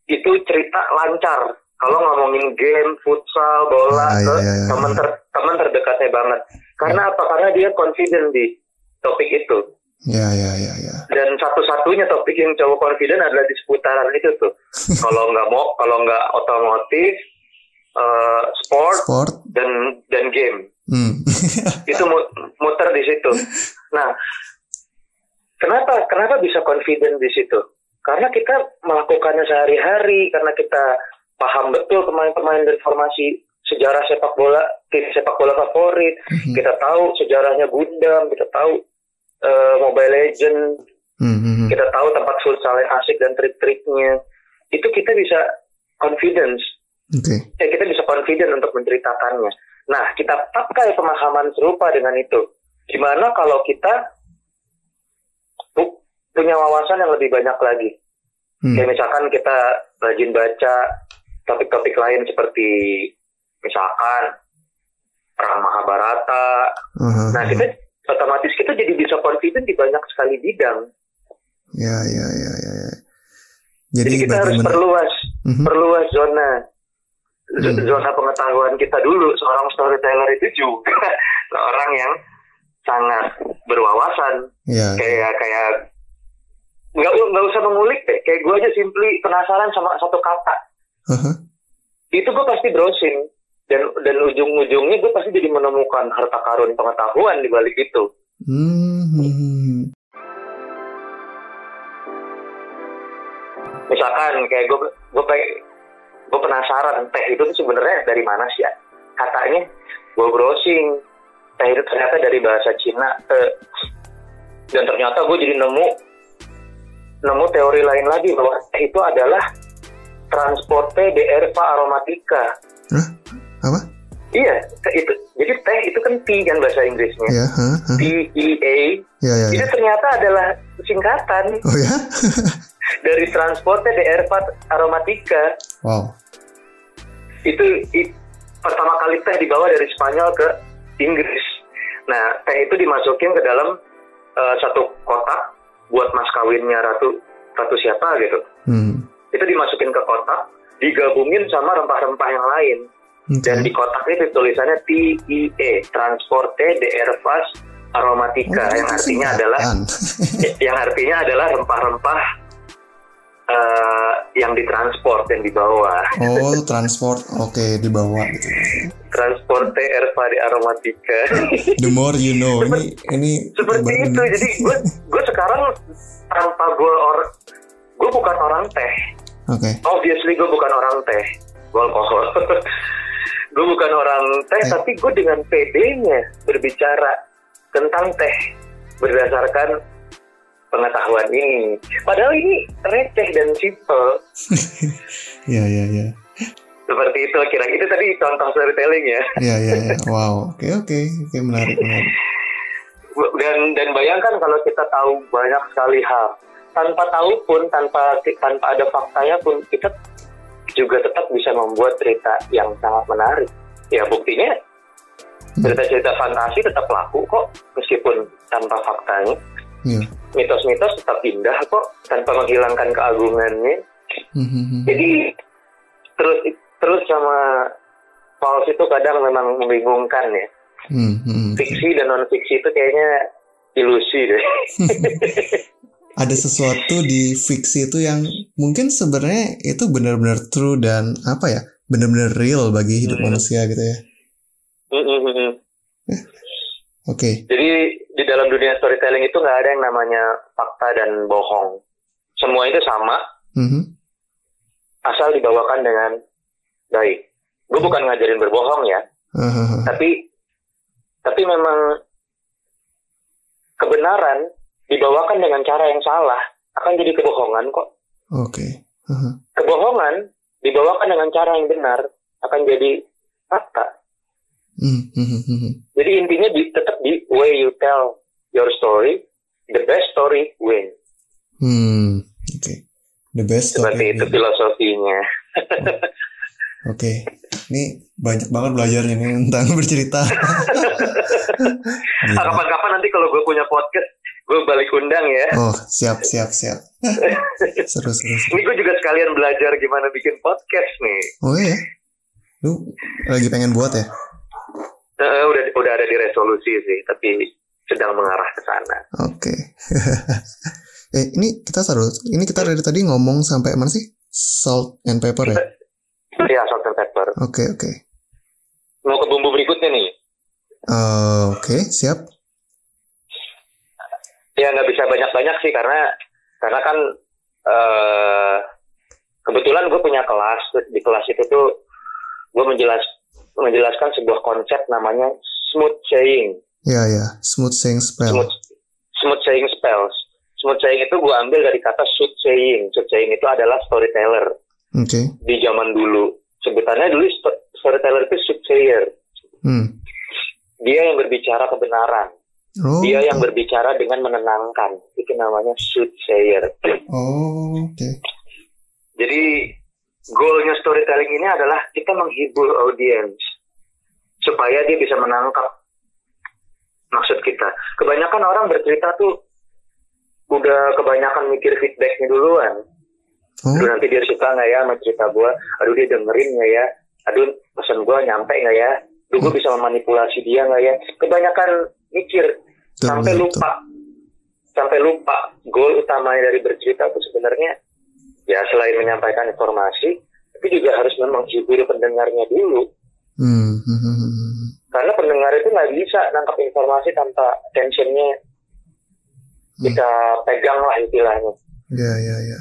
itu cerita lancar. Kalau ngomongin game, futsal, bola, Ah, ke iya, iya, iya. teman ter, teman terdekatnya banget. Karena apa? Karena dia confident di topik itu. Ya ya ya ya. Dan satu-satunya topik yang cowok confident adalah di seputaran itu tuh. kalau nggak mau, kalau nggak otomotif, eh, sport Sport. dan dan game. Hmm. itu mu- muter di situ. Nah, kenapa kenapa bisa confident di situ? Karena kita melakukannya sehari-hari, karena kita paham betul pemain-pemain dan formasi sejarah sepak bola, tim sepak bola favorit. Mhm. Kita tahu sejarahnya Gundam, kita tahu eh, Mobile Legend, Hmm, hmm, hmm. kita tahu tempat futsal yang asik dan trik-triknya. Itu kita bisa confidence Oke. eh, kita bisa confident untuk menceritakannya. Nah, kita pakai pemahaman serupa dengan itu. Gimana kalau kita pu- punya wawasan yang lebih banyak lagi? Hmm. Kayak misalkan kita rajin baca topik-topik lain seperti misalkan perang Mahabharata. Aha, Nah, kita otomatis kita jadi bisa confident di banyak sekali bidang. Ya ya ya ya. ya. Jadi, Jadi, kita harus perluas Mhm. perluas zona Hmm. zona pengetahuan kita dulu seorang storyteller itu juga seorang yang sangat berwawasan Ya. kayak kayak nggak nggak usah mengulik deh kayak gue aja simply penasaran sama satu kata Aha. itu gue pasti browsing dan dan ujung-ujungnya gue pasti jadi menemukan harta karun pengetahuan di balik itu Hmm, hmm, hmm. misalkan kayak gue gue gue penasaran teh itu tuh sebenarnya dari mana sih ya katanya gue browsing teh itu ternyata dari bahasa Cina eh, dan ternyata gue jadi nemu nemu teori lain lagi bahwa teh itu adalah Transporte de Erva Aromatica. Hah? Apa? Iya, itu jadi teh itu kan T kan bahasa Inggrisnya. Ya, hah, hah. T E A. ya, ya, Itu ya. ternyata adalah singkatan Oh ya? dari Transporte de Erva Aromatica. wow. Itu pertama kali teh dibawa dari Spanyol ke Inggris. Nah, teh itu dimasukin ke dalam eh, satu kotak buat mas kawinnya ratu ratu siapa gitu. Hmm. Itu dimasukin ke kotak, digabungin sama rempah-rempah yang lain. Oke. Dan di kotak itu tulisannya TEA, Transporte de Herbas Aromatica, Oh, yang artinya adalah yang artinya adalah rempah-rempah eh, yang ditransport dan dibawa. Oh, transport. Oke, dibawa gitu. Transporte Herba de Aromatica. The more you know. Ini ini Seperti itu. ini. Jadi gue gue sekarang tanpa gue or gue bukan orang teh. Oke. Obviously gue bukan orang teh, gue alkohol. gue bukan orang teh, Eh. tapi gue dengan PD-nya berbicara tentang teh berdasarkan pengetahuan ini. Padahal ini receh dan simple. Iya, iya, iya. Seperti itu kira itu tadi contoh storytelling ya. Iya, iya, iya. Wow. Oke, oke. Oke, menarik, menarik. Dan dan bayangkan kalau kita tahu banyak sekali hal tanpa tahu pun tanpa tanpa ada faktanya pun kita juga tetap bisa membuat cerita yang sangat menarik. Ya buktinya cerita-cerita fantasi tetap laku kok meskipun tanpa faktanya. Iya. Mitos-mitos tetap indah kok tanpa menghilangkan keagungannya. Hmm, hmm, hmm. Jadi terus terus sama false itu kadang memang membingungkan ya. Hmm, hmm, hmm. Fiksi dan non fiksi itu kayaknya ilusi deh. Ada sesuatu di fiksi itu yang mungkin sebenarnya itu benar-benar true dan apa ya? Benar-benar real bagi hidup Hmm. manusia gitu ya. Mm, mm, mm, mm. Oke. Jadi di dalam dunia storytelling itu nggak ada yang namanya fakta dan bohong. Semua itu sama, Mhm. asal dibawakan dengan baik. Gue bukan ngajarin berbohong ya, Hahaha. tapi tapi memang kebenaran dibawakan dengan cara yang salah akan jadi kebohongan kok. Oke. Haha. Kebohongan dibawakan dengan cara yang benar akan jadi fakta. Hmm, hmm, hmm. Jadi intinya di, tetap di way you tell your story, the best story win. Hmm, Oke. The best story. Seperti itu filosofinya. Oke. Ini banyak banget belajarnya nih tentang bercerita. Ah, Kapan-kapan nanti kalau gue punya podcast, gue balik undang ya. Oh, siap, siap, siap. seru, seru, seru. Ini gue juga sekalian belajar gimana bikin podcast nih. Oh iya? Lu lagi pengen buat ya? Eh, udah udah ada di resolusi sih, tapi sedang mengarah ke sana. Oke. eh, ini kita seru. Ini kita dari tadi ngomong sampai mana sih? Salt and pepper ya? Ya, salt and pepper. Oke, oke. Mau ke bumbu berikutnya nih. Eh, Oke, siap. Ya nggak bisa banyak-banyak sih karena karena kan eh kebetulan gue punya kelas di kelas itu tuh gue menjelas menjelaskan sebuah konsep namanya smooth saying. Ya, ya. Smooth saying spell. Smooth smooth saying spells. Smooth saying itu gue ambil dari kata sooth saying. Sooth saying itu adalah storyteller Oke. di zaman dulu. Sebutannya dulu sto- storyteller itu soothsayer. Hmm. Dia yang berbicara kebenaran. Oh. Dia yang berbicara dengan menenangkan. Itu namanya soothsayer. Oh, oke. Jadi goalnya storytelling ini adalah kita menghibur audiens supaya dia bisa menangkap maksud kita. Kebanyakan orang bercerita tuh udah kebanyakan mikir feedbacknya duluan. Oh, Aduh nanti dia suka nggak ya sama cerita gue? Aduh dia dengerin nggak ya? Aduh pesan gue nyampe nggak ya? Aduh gue bisa memanipulasi dia nggak ya? Kebanyakan mikir betul, sampai betul. lupa. Sampai lupa goal utamanya dari bercerita itu sebenarnya. Ya selain menyampaikan informasi tapi juga harus memang menghibur pendengarnya dulu. Hmm, hmm, hmm, hmm, karena pendengar itu nggak bisa nangkap informasi tanpa attentionnya. Kita pegang lah istilahnya. Ya, ya, ya.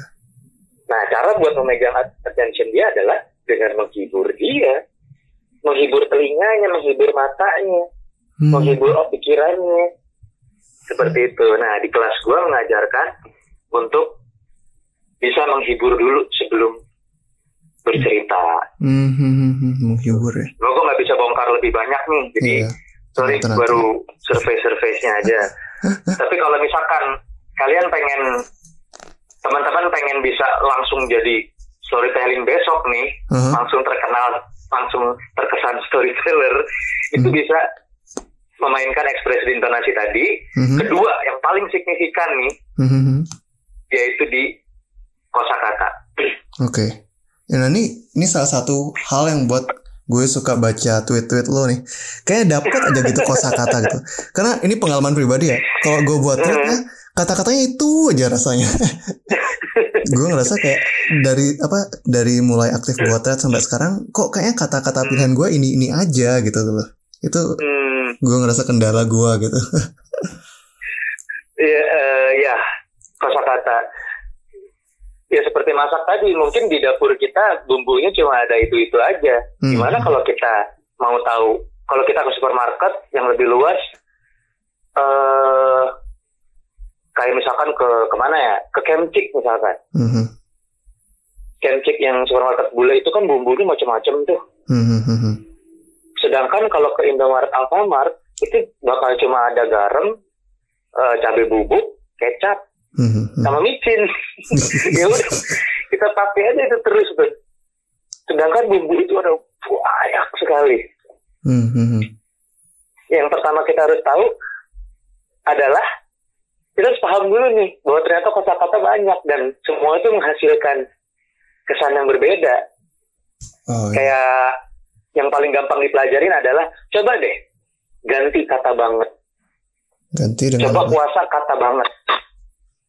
nah cara buat memegang attention dia adalah dengan menghibur dia menghibur telinganya menghibur matanya Hmm. menghibur pikirannya seperti itu. Nah di kelas gua mengajarkan untuk bisa menghibur dulu sebelum bercerita. Hmm, hmm, hmm, hmm, menghibur ya. Gue gue nggak bisa bongkar lebih banyak nih, jadi Iya. sorry Tenang, baru survei-surveinya aja. Tapi kalau misalkan kalian pengen teman-teman pengen bisa langsung jadi storytelling besok nih, Aha. langsung terkenal, langsung terkesan storyteller, itu Hmm. bisa memainkan ekspresi intonasi tadi. Mhm, Kedua, yang paling signifikan nih, mhm, mhm. yaitu di kosakata. Oke. Ya, nah ini ini salah satu hal yang buat gue suka baca tweet-tweet lo nih. Kayak dapet aja gitu kosakata gitu. Karena ini pengalaman pribadi ya. Kalau gue buat tweetnya, kata-katanya itu aja rasanya. gue ngerasa kayak dari apa dari mulai aktif buat thread sampai sekarang kok kayaknya kata-kata pilihan gue ini ini aja gitu loh. Itu Hmm, gue ngerasa kendala gue gitu. ya, eh, ya kosakata. Ya seperti masak tadi, mungkin di dapur kita bumbunya cuma ada itu-itu aja. Hmm. Gimana kalau kita mau tahu, kalau kita ke supermarket yang lebih luas, eh kayak misalkan ke ke mana ya, ke Kemcik misalkan. Mhm, Kemcik yang supermarket bule itu kan bumbunya macam-macam tuh. mhm, mhm. Sedangkan kalau ke Indomaret Alfamart itu bakal cuma ada garam, eh, cabai bubuk, kecap, Mhm, mhm. sama micin. ya udah, kita pakai aja itu terus tuh. Sedangkan bumbu itu ada banyak sekali. Mhm. Yang pertama kita harus tahu adalah kita harus paham dulu nih bahwa ternyata kosakata banyak dan semua itu menghasilkan kesan yang berbeda. Oh, iya. Kayak yang paling gampang dipelajarin adalah coba deh ganti kata banget. Ganti dengan Coba apa? puasa kata banget.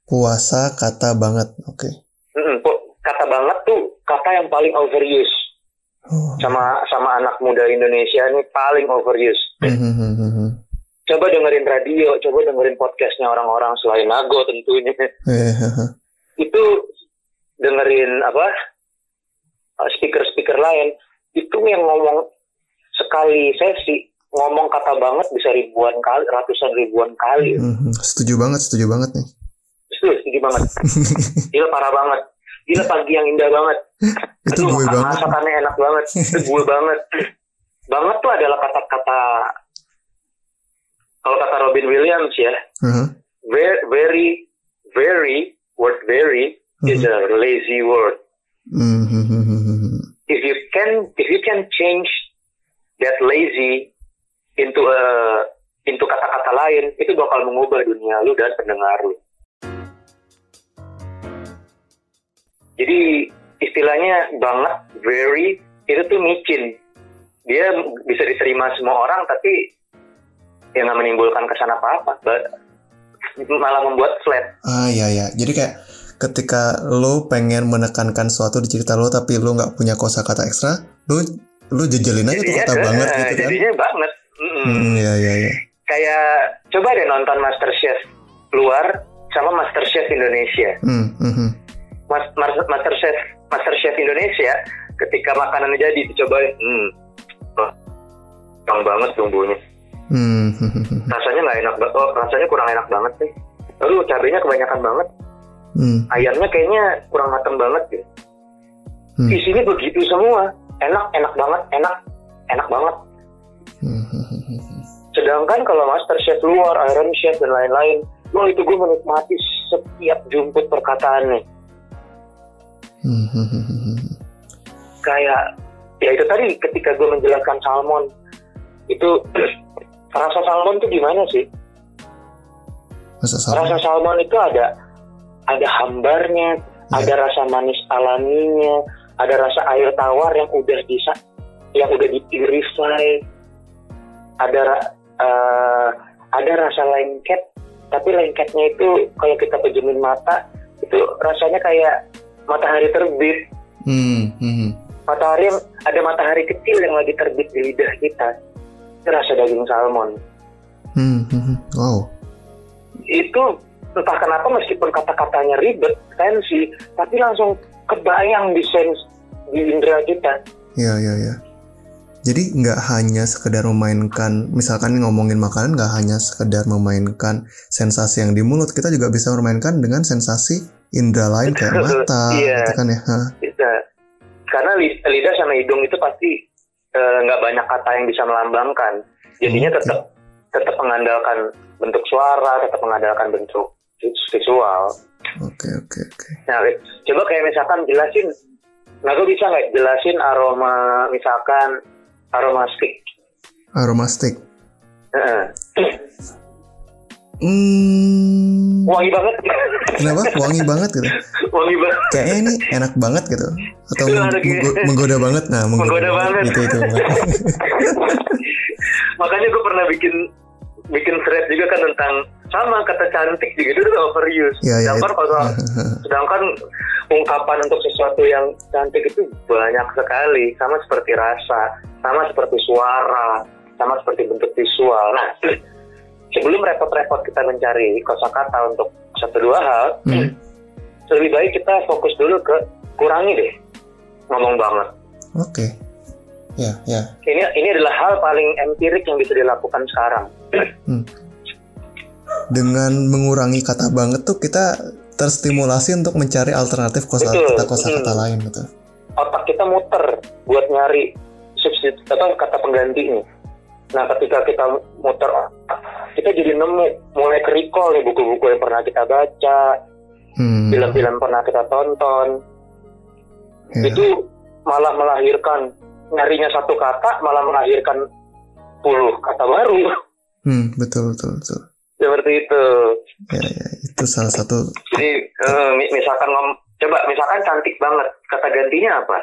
puasa kata banget. Oke. Pu- kata banget tuh kata yang paling overuse Oh. sama sama anak muda Indonesia ini paling overuse. Mhm, mhm. Coba dengerin radio, coba dengerin podcastnya orang-orang selain Nago tentunya. Haha. Itu dengerin apa speaker-speaker lain itu yang ngomong sekali sesi ngomong kata banget bisa ribuan kali, ratusan ribuan kali. Mhm. Setuju banget, setuju banget nih. Setuju, setuju banget. Gila parah banget. Gila pagi yang indah banget. Itu Aduh, gue banget. masakannya enak banget. Itu gue banget. banget tuh adalah kata-kata kalau kata Robin Williams ya, Aha. very very very word very is a lazy word. Mhm, mhm, mhm. If you can if you can change that lazy into a into kata-kata lain, itu bakal mengubah dunia lu dan pendengar lu. Jadi istilahnya banget very itu tuh micin. Dia bisa diterima semua orang tapi ya nggak menimbulkan kesan apa-apa. Malah membuat flat. Ah iya ya. Jadi kayak ketika lo pengen menekankan sesuatu di cerita lo tapi lo nggak punya kosakata ekstra, lo lo jejelin aja tuh kata ke- banget gitu kan. Jadinya banget. Mm-mm. Hmm, iya iya iya. Kayak coba deh nonton MasterChef luar sama MasterChef Indonesia. Hmm, mhm. Mas, Mas- MasterChef MasterChef Indonesia ketika makanannya jadi dicobain, hmm, bang banget bumbunya. Hmm, mhm, mhm. Rasanya nggak enak, oh rasanya kurang enak banget nih. Lalu cabenya kebanyakan banget, Hmm, ayamnya kayaknya kurang matang banget gitu. Hmm. Isinya begitu semua, enak, enak banget, enak, enak banget. hmm. Sedangkan kalau MasterChef luar, Iron Chef dan lain-lain, wah itu gue menikmati setiap jumput perkataannya. Hmm, kayak ya itu tadi ketika gue menjelaskan salmon itu rasa salmon tuh gimana sih? Masa salah? Rasa salmon itu ada ada hambarnya, Ya. ada rasa manis alaminya, ada rasa air tawar yang udah bisa yang udah di purify, ada eh, ada rasa lengket, tapi lengketnya itu kalau kita pejemin mata itu rasanya kayak matahari terbit. Hmm, mhm. matahari ada matahari kecil yang lagi terbit di lidah kita itu rasa daging salmon Hmm, mhm. Wow. itu entah kenapa meskipun kata-katanya ribet fancy tapi langsung kebayang di sense di indera kita Iya iya iya. Jadi nggak hanya sekedar memainkan, misalkan ngomongin makanan nggak hanya sekedar memainkan sensasi yang di mulut, kita juga bisa memainkan dengan sensasi indera lain kayak mata, Iya. gitu kan ya. Bisa karena li- lidah sama hidung itu pasti eh, nggak banyak kata yang bisa melambangkan. Jadinya Oke. tetap tetap mengandalkan bentuk suara, tetap mengandalkan bentuk visual. Oke oke oke. Nah, coba kayak misalkan jelasin, nah gue bisa nggak jelasin aroma misalkan aroma stick. Aroma stick. Heeh. Hmm, Wangi banget, kenapa? Wangi banget gitu. wangi banget. Kayaknya ini enak banget gitu. Atau meng- menggo- menggoda banget. Nah, Menggoda banget. Gitu itu. Makanya gue pernah bikin bikin thread juga kan tentang sama kata cantik juga itu udah overuse. Iya, iya, sedangkan itu. kalau sedangkan ungkapan untuk sesuatu yang cantik itu banyak sekali, sama seperti rasa, sama seperti suara, sama seperti bentuk visual. Nah, sebelum repot-repot kita mencari kosakata untuk satu dua hal, Hmm. lebih baik kita fokus dulu ke kurangi deh ngomong banget. Oke. Ya, ya. Ini ini adalah hal paling empirik yang bisa dilakukan sekarang. Hmm. Dengan mengurangi kata banget tuh kita terstimulasi untuk mencari alternatif kosa Betul. kata kosakata Hmm. lain gitu. otak kita muter buat nyari substitut apa kata penggantinya. Nah, ketika kita muter otak, kita jadi nemu mulai ke recall nih buku-buku yang pernah kita baca, Hmm. film-film pernah kita tonton. Ya. Itu malah melahirkan nyarinya satu kata malah melahirkan puluh kata baru. Hmm, betul betul betul. Seperti itu. Ya, ya, itu salah satu Jadi eh, mi- misalkan ngom coba misalkan cantik banget, kata gantinya apa?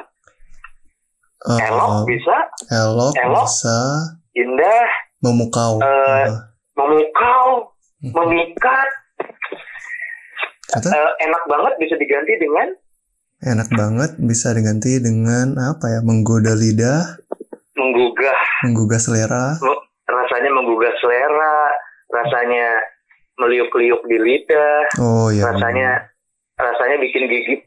eh, Elok bisa, elok, elok. bisa indah, memukau. Eh, memukau, hmm. memikat, Kata eh, enak banget bisa diganti dengan enak banget bisa diganti dengan apa ya? Menggoda lidah, menggugah, menggugah selera. Rasanya menggugah selera, rasanya meliuk-liuk di lidah, Oh ya. rasanya rasanya bikin gigi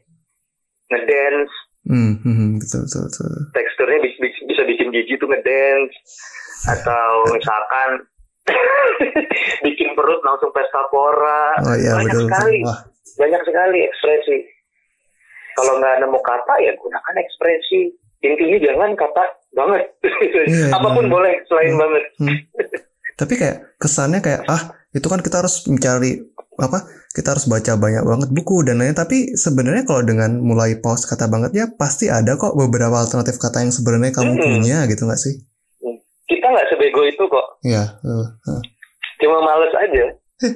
ngedance, Hmm, hmm, betul betul betul. teksturnya bi- bi- bisa bikin gigi tuh ngedance, atau misalkan bikin perut langsung pesta pora, Oh iya banyak betul. sekali. betul. Wah, banyak sekali ekspresi. Kalau nggak nemu kata ya gunakan ekspresi. Intinya jangan kata banget. Iya, Apa pun iya. boleh selain Hmm. banget. Hmm. Tapi kayak kesannya kayak ah itu kan kita harus mencari apa? Kita harus baca banyak banget buku dan lain. Tapi sebenarnya kalau dengan mulai pause kata banget ya pasti ada kok beberapa alternatif kata yang sebenarnya kamu Mm-mm. punya gitu nggak sih? Kita nggak sebego itu kok. Iya. uh, uh. Cuma males aja.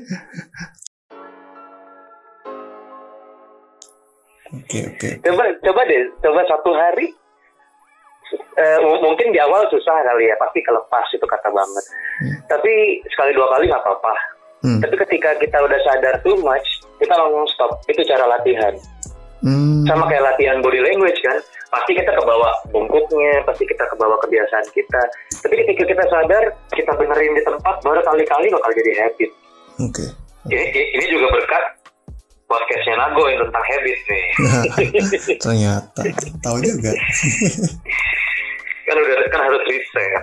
Oke oke. Coba coba deh, coba satu hari. Eh, mungkin di awal susah kali ya, pasti kelepas itu kata banget. Hmm. Tapi sekali dua kali nggak apa-apa. Hmm. Tapi ketika kita udah sadar too much, kita langsung stop. Itu cara latihan. Hmm. sama kayak latihan body language kan pasti kita kebawa bungkuknya pasti kita kebawa kebiasaan kita tapi ketika kita sadar kita benerin di tempat baru kali-kali bakal jadi habit Oke. ini, ini- ini juga berkat podcastnya Nago yang tentang habit nih Ternyata tahu juga. kan udah kan harus riset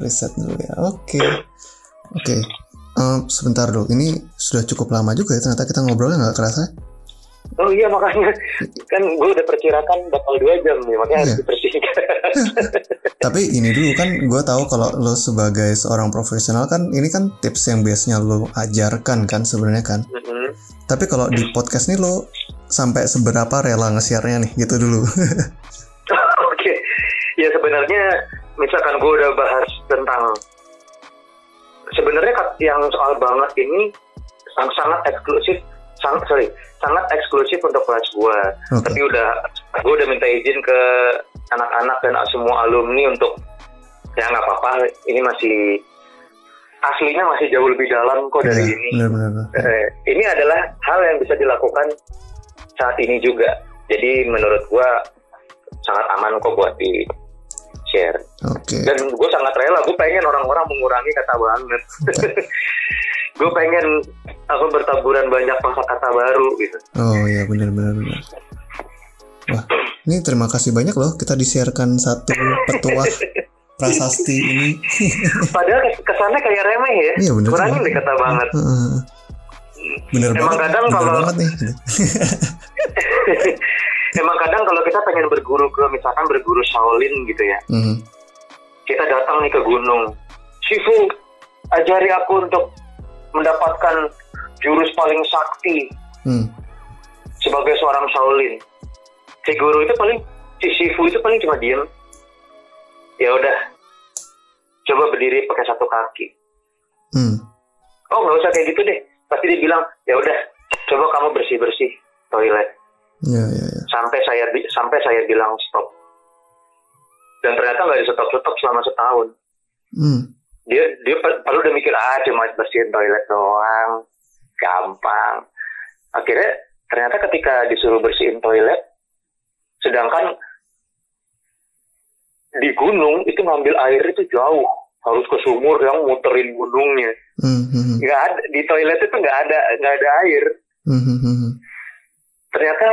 Riset dulu ya. Oke. Oke. Em, sebentar dulu. Ini sudah cukup lama juga ya. Ternyata kita ngobrolnya nggak kerasa. Oh iya makanya kan gue udah perkirakan bakal dua jam nih makanya harus Iya. dipersingkat Tapi ini dulu kan gue tahu kalau lo sebagai seorang profesional kan ini kan tips yang biasanya lo ajarkan kan sebenarnya kan. Mm-mm. Tapi kalau di podcast nih lo sampai seberapa rela nge-share-nya nih gitu dulu. Oke, ya sebenarnya misalkan gue udah bahas tentang sebenarnya yang soal banget ini sang- sangat eksklusif, sang, sorry, sangat eksklusif untuk kelas gue. Oke. Tapi udah gue udah minta izin ke anak-anak dan semua alumni untuk ya nggak apa-apa, ini masih aslinya masih jauh lebih dalam kok dari Iya, ini. benar-benar. Eh, ini adalah hal yang bisa dilakukan saat ini juga. Jadi menurut gua sangat aman kok buat di share. Oke. Dan gue sangat rela. Gue pengen orang-orang mengurangi kata banget. gue pengen aku bertaburan banyak kata baru gitu. Oh iya benar-benar benar. Wah, ini terima kasih banyak loh kita disiarkan satu petuah prasasti ini. Padahal kes- kesannya kayak remeh ya. Iya benar. Kurangin deh kata banget. Bener Emang banget, kadang bener kalau- banget nih. emang kadang kalau kita pengen berguru ke misalkan berguru Shaolin gitu ya Hmm. kita datang nih ke gunung Shifu ajari aku untuk mendapatkan jurus paling sakti Hmm. sebagai seorang Shaolin si guru itu paling si Shifu itu paling cuma diem ya udah coba berdiri pakai satu kaki Hmm. oh nggak usah kayak gitu deh pasti dia bilang ya udah coba kamu bersih bersih toilet Ya, ya, ya. sampai saya sampai saya bilang stop dan ternyata nggak di stop stop selama setahun Hmm. Dia dia paling udah mikir ah cuma bersihin toilet doang gampang akhirnya ternyata ketika disuruh bersihin toilet sedangkan di gunung itu ngambil air itu jauh harus ke sumur yang muterin gunungnya Hmm. Hmm. hmm. nggak ada di toilet itu nggak ada nggak ada air Hmm. Hmm. Hmm. hmm. ternyata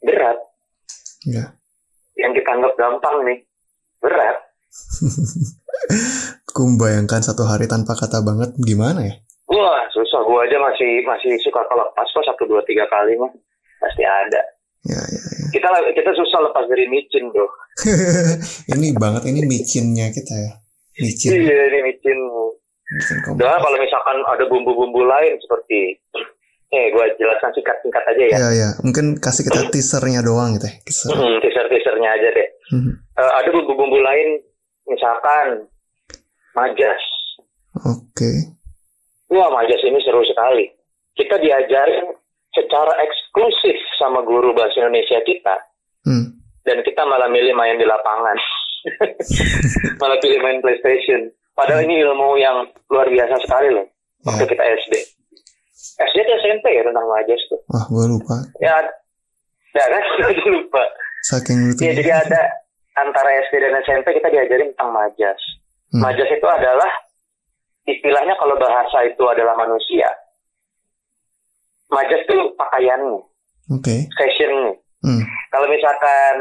berat Ya. yang kita anggap gampang nih berat Aku membayangkan satu hari tanpa kata banget gimana ya? wah susah gua aja masih masih suka kelepas kok satu dua tiga kali mah pasti ada Ya, ya, ya. kita kita susah lepas dari micin bro ini banget ini micinnya kita ya. Micin. iya ini micin Micin. Udah kalau misalkan ada bumbu-bumbu lain seperti eh gua jelaskan singkat-singkat aja ya Ya, ya. Mungkin kasih kita teasernya doang gitu ya. Teaser. Hmm, teaser-teasernya aja deh Hmm. Eh, ada bumbu-bumbu lain misalkan majas Oke. Wah, Majas ini seru sekali. Kita diajarin secara eksklusif sama guru bahasa Indonesia kita, Hmm. dan kita malah milih main di lapangan. malah pilih main PlayStation. Padahal ini ilmu yang luar biasa sekali loh, waktu Ya. kita SD. SD atau SMP ya tentang Majas tuh. Wah, gue lupa. Ya, ya kan? Aduh, lupa. Saking itu. Ya, jadi ada antara SD dan SMP kita diajarin tentang Majas. Hmm. Majas itu adalah istilahnya kalau bahasa itu adalah manusia. Majas itu pakaiannya, Oke. fashionnya. Hmm. Kalau misalkan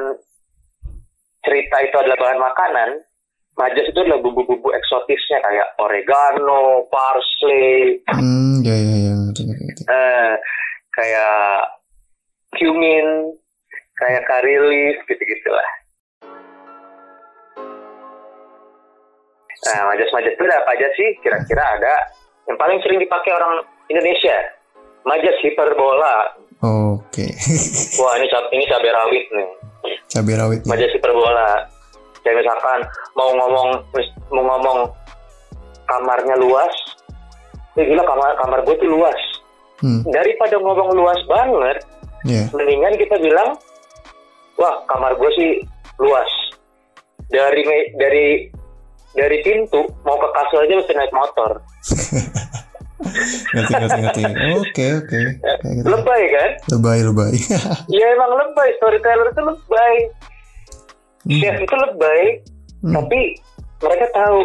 cerita itu adalah bahan makanan, majas itu adalah bumbu-bumbu eksotisnya kayak oregano, parsley, Hmm, ya, ya, ya. Eh, kayak cumin, kayak curry leaf, gitu-gitulah. Nah, majas-majas itu ada apa aja sih? Kira-kira ada yang paling sering dipakai orang Indonesia. Majas hiperbola. Oke. Wah, ini cab- ini cabai rawit nih. Cabai rawit. ya. Majas hiperbola. Kayak misalkan mau ngomong mau ngomong kamarnya luas. Eh gila kamar kamar gue tuh luas. Hmm. Daripada ngomong luas banget, Ya. mendingan kita bilang, wah kamar gue sih luas. Dari dari dari pintu mau ke kasur aja mesti naik motor. Ngerti, ngerti, ngerti. Oke, oke. Gitu. Lebay kan? Lebay, lebay. Ya emang lebay. Storyteller itu lebay. Hmm. Chef itu lebay. Hmm. Tapi mereka tahu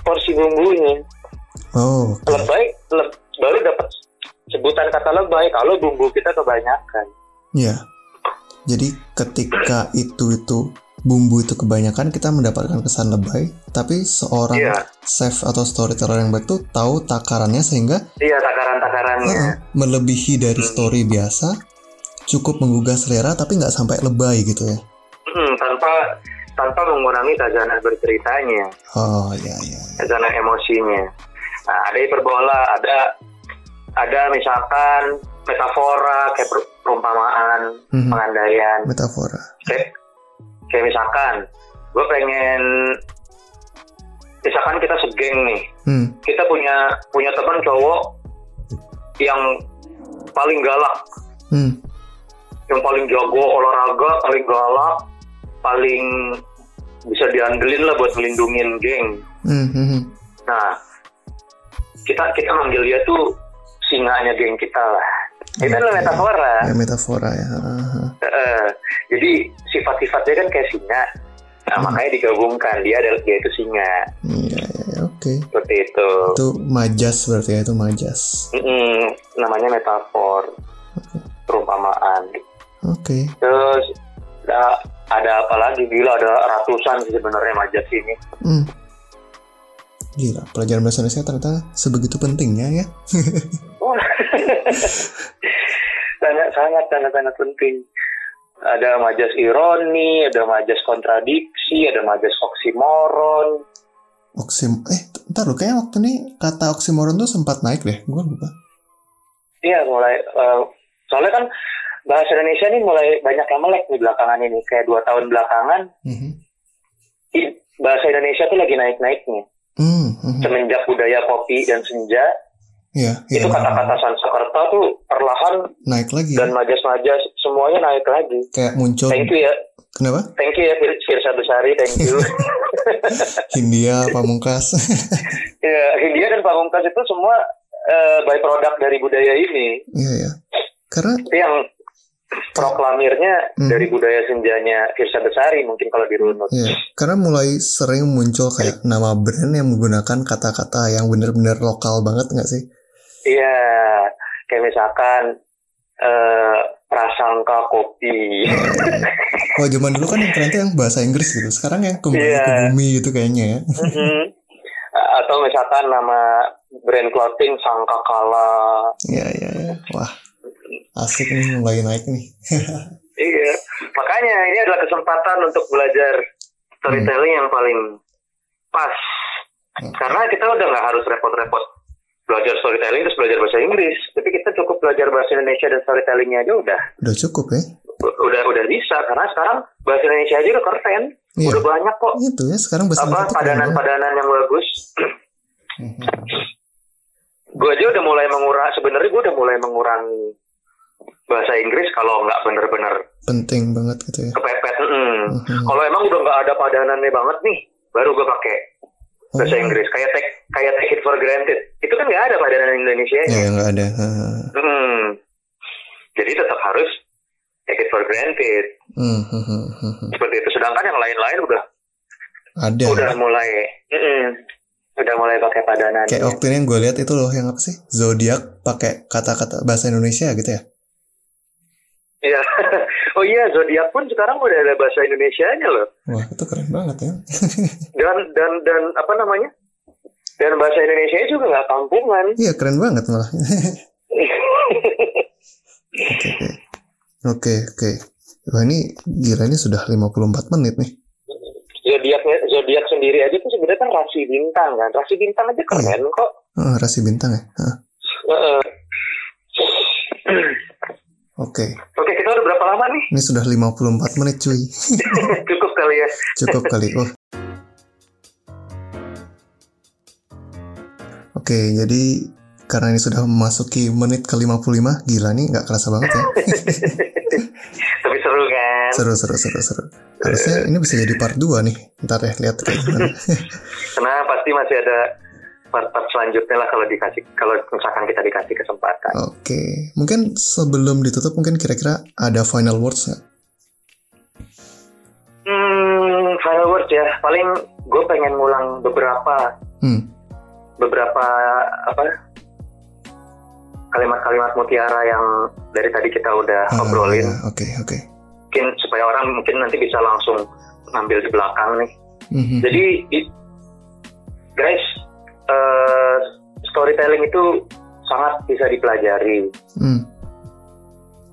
porsi bumbunya. Oh, oke. Lebay le- baru dapat sebutan kata lebay kalau bumbu kita kebanyakan. Ya. Jadi ketika itu itu bumbu itu kebanyakan kita mendapatkan kesan lebay, tapi seorang Iya. chef atau storyteller yang baik tuh tahu takarannya sehingga Iya takaran-takarannya. uh, melebihi dari Hmm. story biasa, cukup menggugah selera tapi nggak sampai lebay gitu ya. Hmm, tanpa tanpa mengurangi kazanah berceritanya, Oh ya ya. ya. kazanah emosinya. Nah, ada hiperbola, ada ada misalkan metafora kayak per- perumpamaan, Mhm. pengandaian. Metafora. Kayak, kayak misalkan, gue pengen misalkan kita segeng nih, Hmm. kita punya punya teman cowok yang paling galak, Hmm. yang paling jago olahraga, paling galak, paling bisa diandelin lah buat melindungin geng. Hmm. hmm, hmm. Nah, kita kita manggil dia tuh singanya geng kita lah. Itu adalah metafora. Ya metafora ya. Eh, jadi sifat-sifatnya kan kayak singa. Nah, Hmm. makanya digabungkan dia adalah dia itu singa. Iya ya, ya, oke. Seperti itu. Itu majas berarti ya itu majas. Mm-mm, namanya metafor, perumpamaan. Oke. Terus ada, ada apa lagi? Gila ada ratusan sih sebenarnya majas ini. Hmm. Gila, pelajaran bahasa Indonesia ternyata sebegitu pentingnya ya. Wah. sangat sangat sangat sangat penting. ada majas ironi, ada majas kontradiksi, ada majas oksimoron. Oksim, eh, ntar lu kayaknya waktu ini kata oksimoron tuh sempat naik deh, gue lupa. Iya, mulai uh, soalnya kan bahasa Indonesia ini mulai banyak yang melek nih belakangan ini, kayak dua tahun belakangan. Mhm. i- Bahasa Indonesia tuh lagi naik-naiknya. Hmm, mhm. Semenjak budaya kopi dan senja, Iya, iya. itu kata-kata Sansekerta tuh perlahan Naik lagi dan ya. majas-majas semuanya naik lagi. Kayak muncul. Thank you ya, Kenapa? thank you ya Fir- Firsa Besari, thank you. Hindia, Pamungkas. ya, Hindia dan Pamungkas itu semua eh, by product dari budaya ini. Iya, ya. Karena yang proklamirnya Hmm. dari budaya senjanya Firsa Besari mungkin kalau dirunut. Iya, karena mulai sering muncul kayak nama brand yang menggunakan kata-kata yang benar-benar lokal banget nggak sih? Iya, kayak misalkan eh, prasangka kopi. Kalau zaman dulu kan yang keren yang bahasa Inggris gitu. Sekarang yang kembali Iya. ke bumi gitu kayaknya ya. Mhm. Atau misalkan nama brand clothing Sangkakala. Iya, iya, iya. Wah, asik nih mulai naik nih. Iya, makanya ini adalah kesempatan untuk belajar storytelling yang paling pas. Hmm. Karena kita udah nggak harus repot-repot belajar storytelling terus belajar bahasa Inggris, tapi kita cukup belajar bahasa Indonesia dan storytellingnya aja udah Udah cukup ya? udah udah bisa karena sekarang bahasa Indonesia aja udah keren, Iya. udah banyak kok Itu ya, sekarang bahasa apa padanan-padanan yang bagus. Mhm. gue aja udah mulai mengurangi sebenarnya gue udah mulai mengurangi bahasa Inggris kalau nggak bener-bener Penting banget gitu ya. kepepet. mm. Mhm. Kalau emang udah nggak ada padanannya banget nih, baru gue pakai bahasa Oh. Inggris. Kayak take kayak take it for granted. Itu kan nggak ada padanan Indonesia. Ya, nggak ada. Hmm. Jadi tetap harus take it for granted. Hmm, hmm, hmm, hmm, hmm. Seperti itu. Sedangkan yang lain-lain udah Ada. udah mulai, mm-mm. udah mulai pakai padanan. Kayak waktu ini yang gue lihat itu loh yang apa sih? Zodiak pakai kata-kata bahasa Indonesia gitu ya. Iya. oh iya, zodiak pun sekarang udah ada bahasa Indonesianya loh. Wah, itu keren banget ya. Dan dan dan apa namanya? Dan bahasa Indonesia juga nggak kampungan. Iya, keren banget malah. Oke, oke. Wah, ini gila ini sudah 54 menit nih. zodiaknya zodiak sendiri aja tuh sebenarnya kan rasi bintang kan. Rasi bintang aja keren kok. Ah, rasi bintang ya. Heeh. Oke, Oke, udah berapa lama nih? ini sudah 54 menit cuy. Cukup kali ya. Cukup kali. Oh. Oke, jadi karena ini sudah memasuki menit ke 55, gila nih nggak kerasa banget ya. Tapi seru kan? Seru, seru, seru, seru. Harusnya ini bisa jadi part 2 nih. Ntar ya, lihat kayak gimana. Karena pasti masih ada part-part selanjutnya lah kalau dikasih kalau misalkan kita dikasih kesempatan. Oke, mungkin sebelum ditutup mungkin kira-kira ada final words nggak? Hmm, final words ya. Paling gue pengen ngulang beberapa Hmm, beberapa apa kalimat-kalimat mutiara yang dari tadi kita udah ah, obrolin. ya, Oke, oke. Mungkin supaya orang mungkin nanti bisa langsung ngambil di belakang nih. Mhm. Jadi di- guys, eh, storytelling itu sangat bisa dipelajari. Hmm,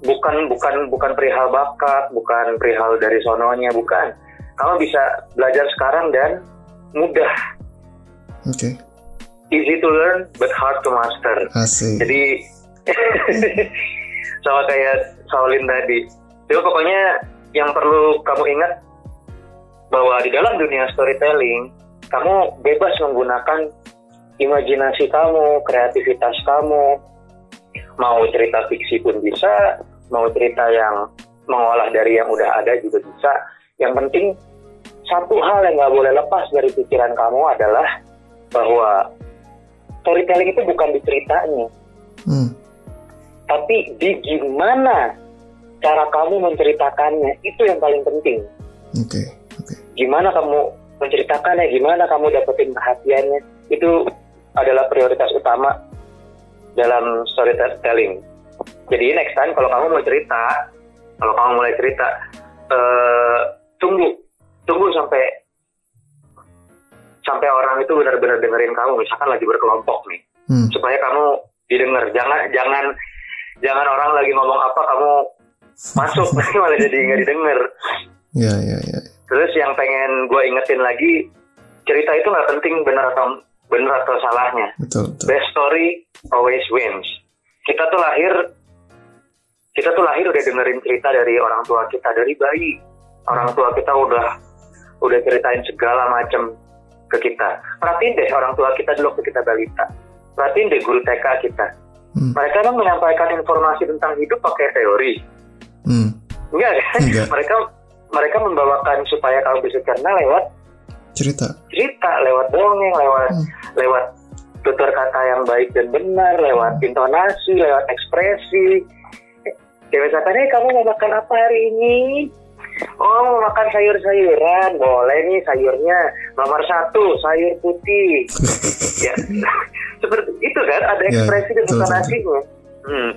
Bukan bukan bukan perihal bakat, bukan perihal dari sononya, bukan. Kamu bisa belajar sekarang dan mudah, Oke, easy to learn but hard to master. asik. Jadi sama kayak Saulin tadi. Jadi pokoknya yang perlu kamu ingat bahwa di dalam dunia storytelling kamu bebas menggunakan imajinasi kamu, kreativitas kamu. Mau cerita fiksi pun bisa, mau cerita yang mengolah dari yang udah ada juga bisa. Yang penting satu hal yang nggak boleh lepas dari pikiran kamu adalah bahwa storytelling itu bukan di ceritanya, Hmm, tapi di gimana cara kamu menceritakannya itu yang paling penting oke, oke. gimana kamu menceritakannya gimana kamu dapetin perhatiannya itu adalah prioritas utama dalam storytelling. Jadi next time kalau kamu mau cerita kalau kamu mulai cerita eh, tunggu tunggu sampai sampai orang itu benar-benar dengerin kamu. Misalkan lagi berkelompok nih. Hmm, supaya kamu didengar. Jangan jangan jangan orang lagi ngomong apa kamu masuk. Nanti malah jadi nggak didengar. Ya, ya, ya. terus yang pengen gue ingetin lagi cerita itu nggak penting benar atau benar atau salahnya Betul, betul. best story always wins kita tuh lahir kita tuh lahir udah dengerin cerita dari orang tua kita dari bayi orang tua kita udah udah ceritain segala macam ke kita perhatiin deh orang tua kita dulu waktu kita balita perhatiin deh guru TK kita Hmm. mereka emang menyampaikan informasi tentang hidup pakai teori Hmm. enggak kan Enggak. mereka mereka membawakan supaya kamu bisa cerna lewat Cerita. cerita lewat dongeng lewat Hmm. lewat tutur kata yang baik dan benar lewat intonasi lewat ekspresi. Kayak misalkan eh kamu mau makan apa hari ini? Oh mau makan sayur-sayuran. Boleh nih sayurnya nomor satu sayur putih. Ya. Seperti itu kan ada Ya, ekspresi dan betul, intonasinya. Hmm.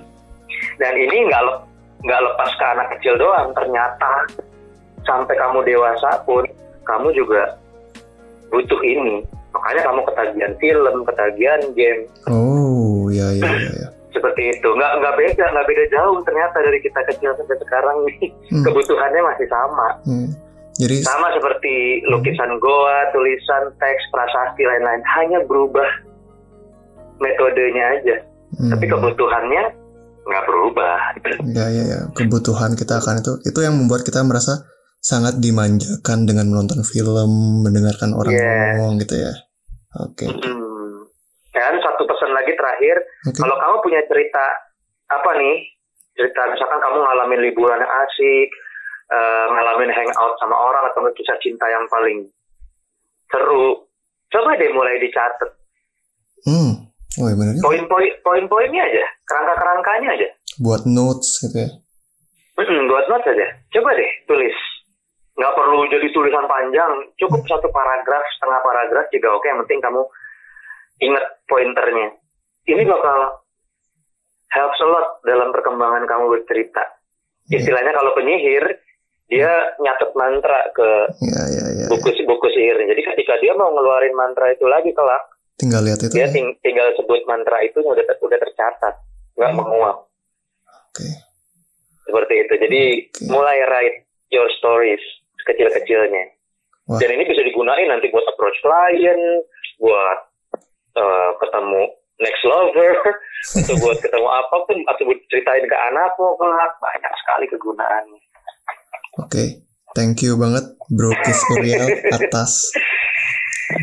dan ini nggak le- nggak lepas ke anak kecil doang ternyata sampai kamu dewasa pun kamu juga butuh ini makanya kamu ketagihan film ketagihan game Oh, ya, ya, ya, ya. seperti itu nggak nggak beda nggak beda jauh ternyata dari kita kecil sampai sekarang nih Hmm. kebutuhannya masih sama Hmm. Jadi, sama seperti lukisan goa tulisan teks prasasti lain-lain hanya berubah metodenya aja hmm. tapi kebutuhannya nggak berubah ya, ya, ya. Kebutuhan kita akan itu, itu yang membuat kita merasa sangat dimanjakan dengan menonton film, mendengarkan orang Yes. ngomong gitu ya. Oke. Hmm. dan satu pesan lagi terakhir Oke. Kalau kamu punya cerita apa nih? Cerita misalkan kamu ngalamin liburan yang asik, eh, ngalamin hangout sama orang atau kisah cinta yang paling seru. Coba deh mulai dicatat. Hmm. Oh, ya benar. juga. Poin-poin poin-poinnya aja, kerangka-kerangkanya aja. Buat notes gitu ya. Mm-mm, buat notes aja. Coba deh tulis. Nggak perlu jadi tulisan panjang, cukup satu paragraf, setengah paragraf juga oke. Yang penting kamu ingat pointernya. Ini bakal helps a lot dalam perkembangan kamu bercerita. Iya. Istilahnya kalau penyihir, dia nyatet mantra ke Ya, ya, ya. buku buku sihirnya. Jadi ketika dia mau ngeluarin mantra itu lagi kelak, Tinggal lihat itu dia ya. ting- tinggal sebut mantra itu udah ter- udah tercatat, nggak Hmm. menguap. Oke. Seperti itu. Jadi Oke. mulai write your stories kecil-kecilnya. Wah. Dan ini bisa digunain nanti buat approach klien, buat eh, ketemu next lover, atau buat ketemu apa pun, atau buat ceritain ke anakmu, kelak banyak sekali kegunaannya. Oke. Thank you banget Bro Kis Uriel atas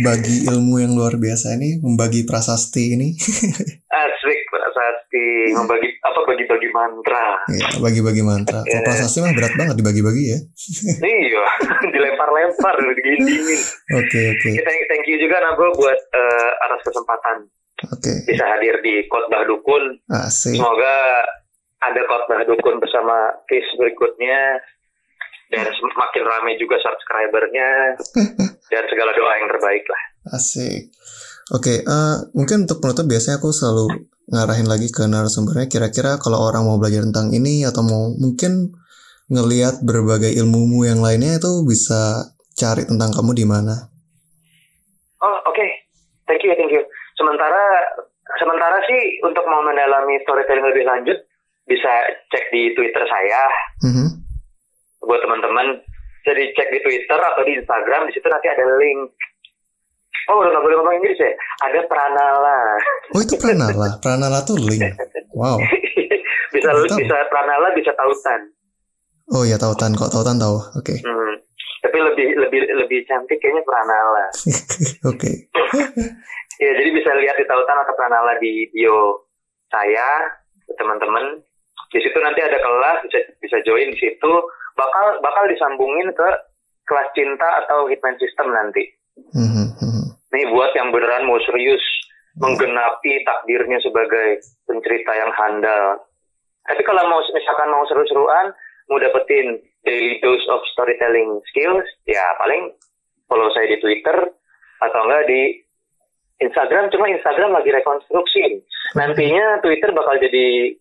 bagi ilmu yang luar biasa ini, membagi prasasti ini. Asik prasasti membagi apa bagi-bagi mantra. ya, bagi-bagi mantra. Kalau Iya. prasasti mah berat banget dibagi-bagi ya. iya, dilempar-lempar, diginiin. Oke, oke. Thank, thank you juga Nago buat eh, atas kesempatan Oke. bisa hadir di khotbah dukun. Asik. Semoga ada khotbah dukun bersama case berikutnya dan semakin ramai juga subscribernya dan segala doa yang terbaik lah. Asik. Oke, eh, mungkin untuk penutup biasanya aku selalu ngarahin lagi ke narasumbernya kira-kira kalau orang mau belajar tentang ini atau mau mungkin ngelihat berbagai ilmumu yang lainnya itu bisa cari tentang kamu di mana. Oh oke, thank you thank you. Sementara sementara sih untuk mau mendalami storytelling lebih lanjut bisa cek di Twitter saya Mhm. buat teman-teman. Jadi cek di Twitter atau di Instagram di situ nanti ada link. Oh udah nggak boleh ngomong Inggris ya? Ada Pranala. Oh itu Pranala, Pranala tuh link. Wow. bisa Tahu. bisa Pranala bisa tautan. Oh ya tautan kok tautan tahu. Oke. Hmm. Tapi lebih lebih lebih cantik kayaknya Pranala. Oke. Ya jadi bisa lihat di tautan atau Pranala di bio saya teman-teman. Di situ nanti ada kelas bisa bisa join di situ. Bakal bakal disambungin ke kelas cinta atau hitman system nanti. Mhm, mhm. Nih buat yang beneran mau serius menggenapi takdirnya sebagai pencerita yang handal. Tapi kalau mau misalkan mau seru-seruan, mau dapetin daily dose of storytelling skills, ya paling follow saya di Twitter atau enggak di Instagram. Cuma Instagram lagi rekonstruksi. Nantinya Twitter bakal jadi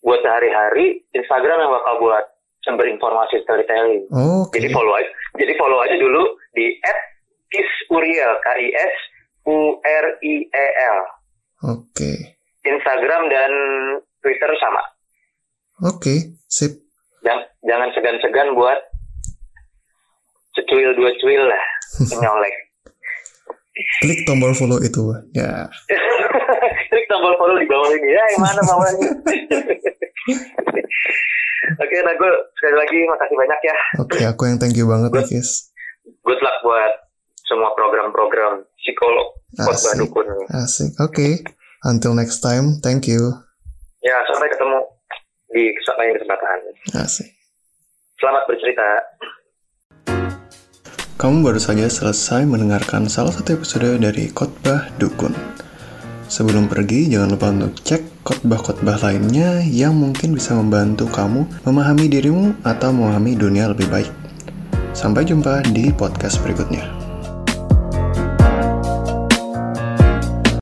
buat sehari-hari, Instagram yang bakal buat sumber informasi storytelling. Oke. Jadi follow aja. Jadi follow aja dulu di @kisuriel K I S U R I E L. Oke. Instagram dan Twitter sama. Oke, sip. Jangan, jangan segan-segan buat secuil dua cuil lah, nyolek. Klik tombol follow itu, ya. Klik tombol follow di bawah ini ya, yang mana bawahnya? Oke, nah gue sekali lagi makasih banyak ya. Oke, aku yang thank you banget, Good. Good luck buat semua program-program psikolog khotbah dukun. Asik. Oke. Until next time, thank you. Ya, sampai ketemu di lain kesempatan. Asik. Selamat bercerita. Kamu baru saja selesai mendengarkan salah satu episode dari Khotbah Dukun. Sebelum pergi, jangan lupa untuk cek khotbah-khotbah lainnya yang mungkin bisa membantu kamu memahami dirimu atau memahami dunia lebih baik. Sampai jumpa di podcast berikutnya.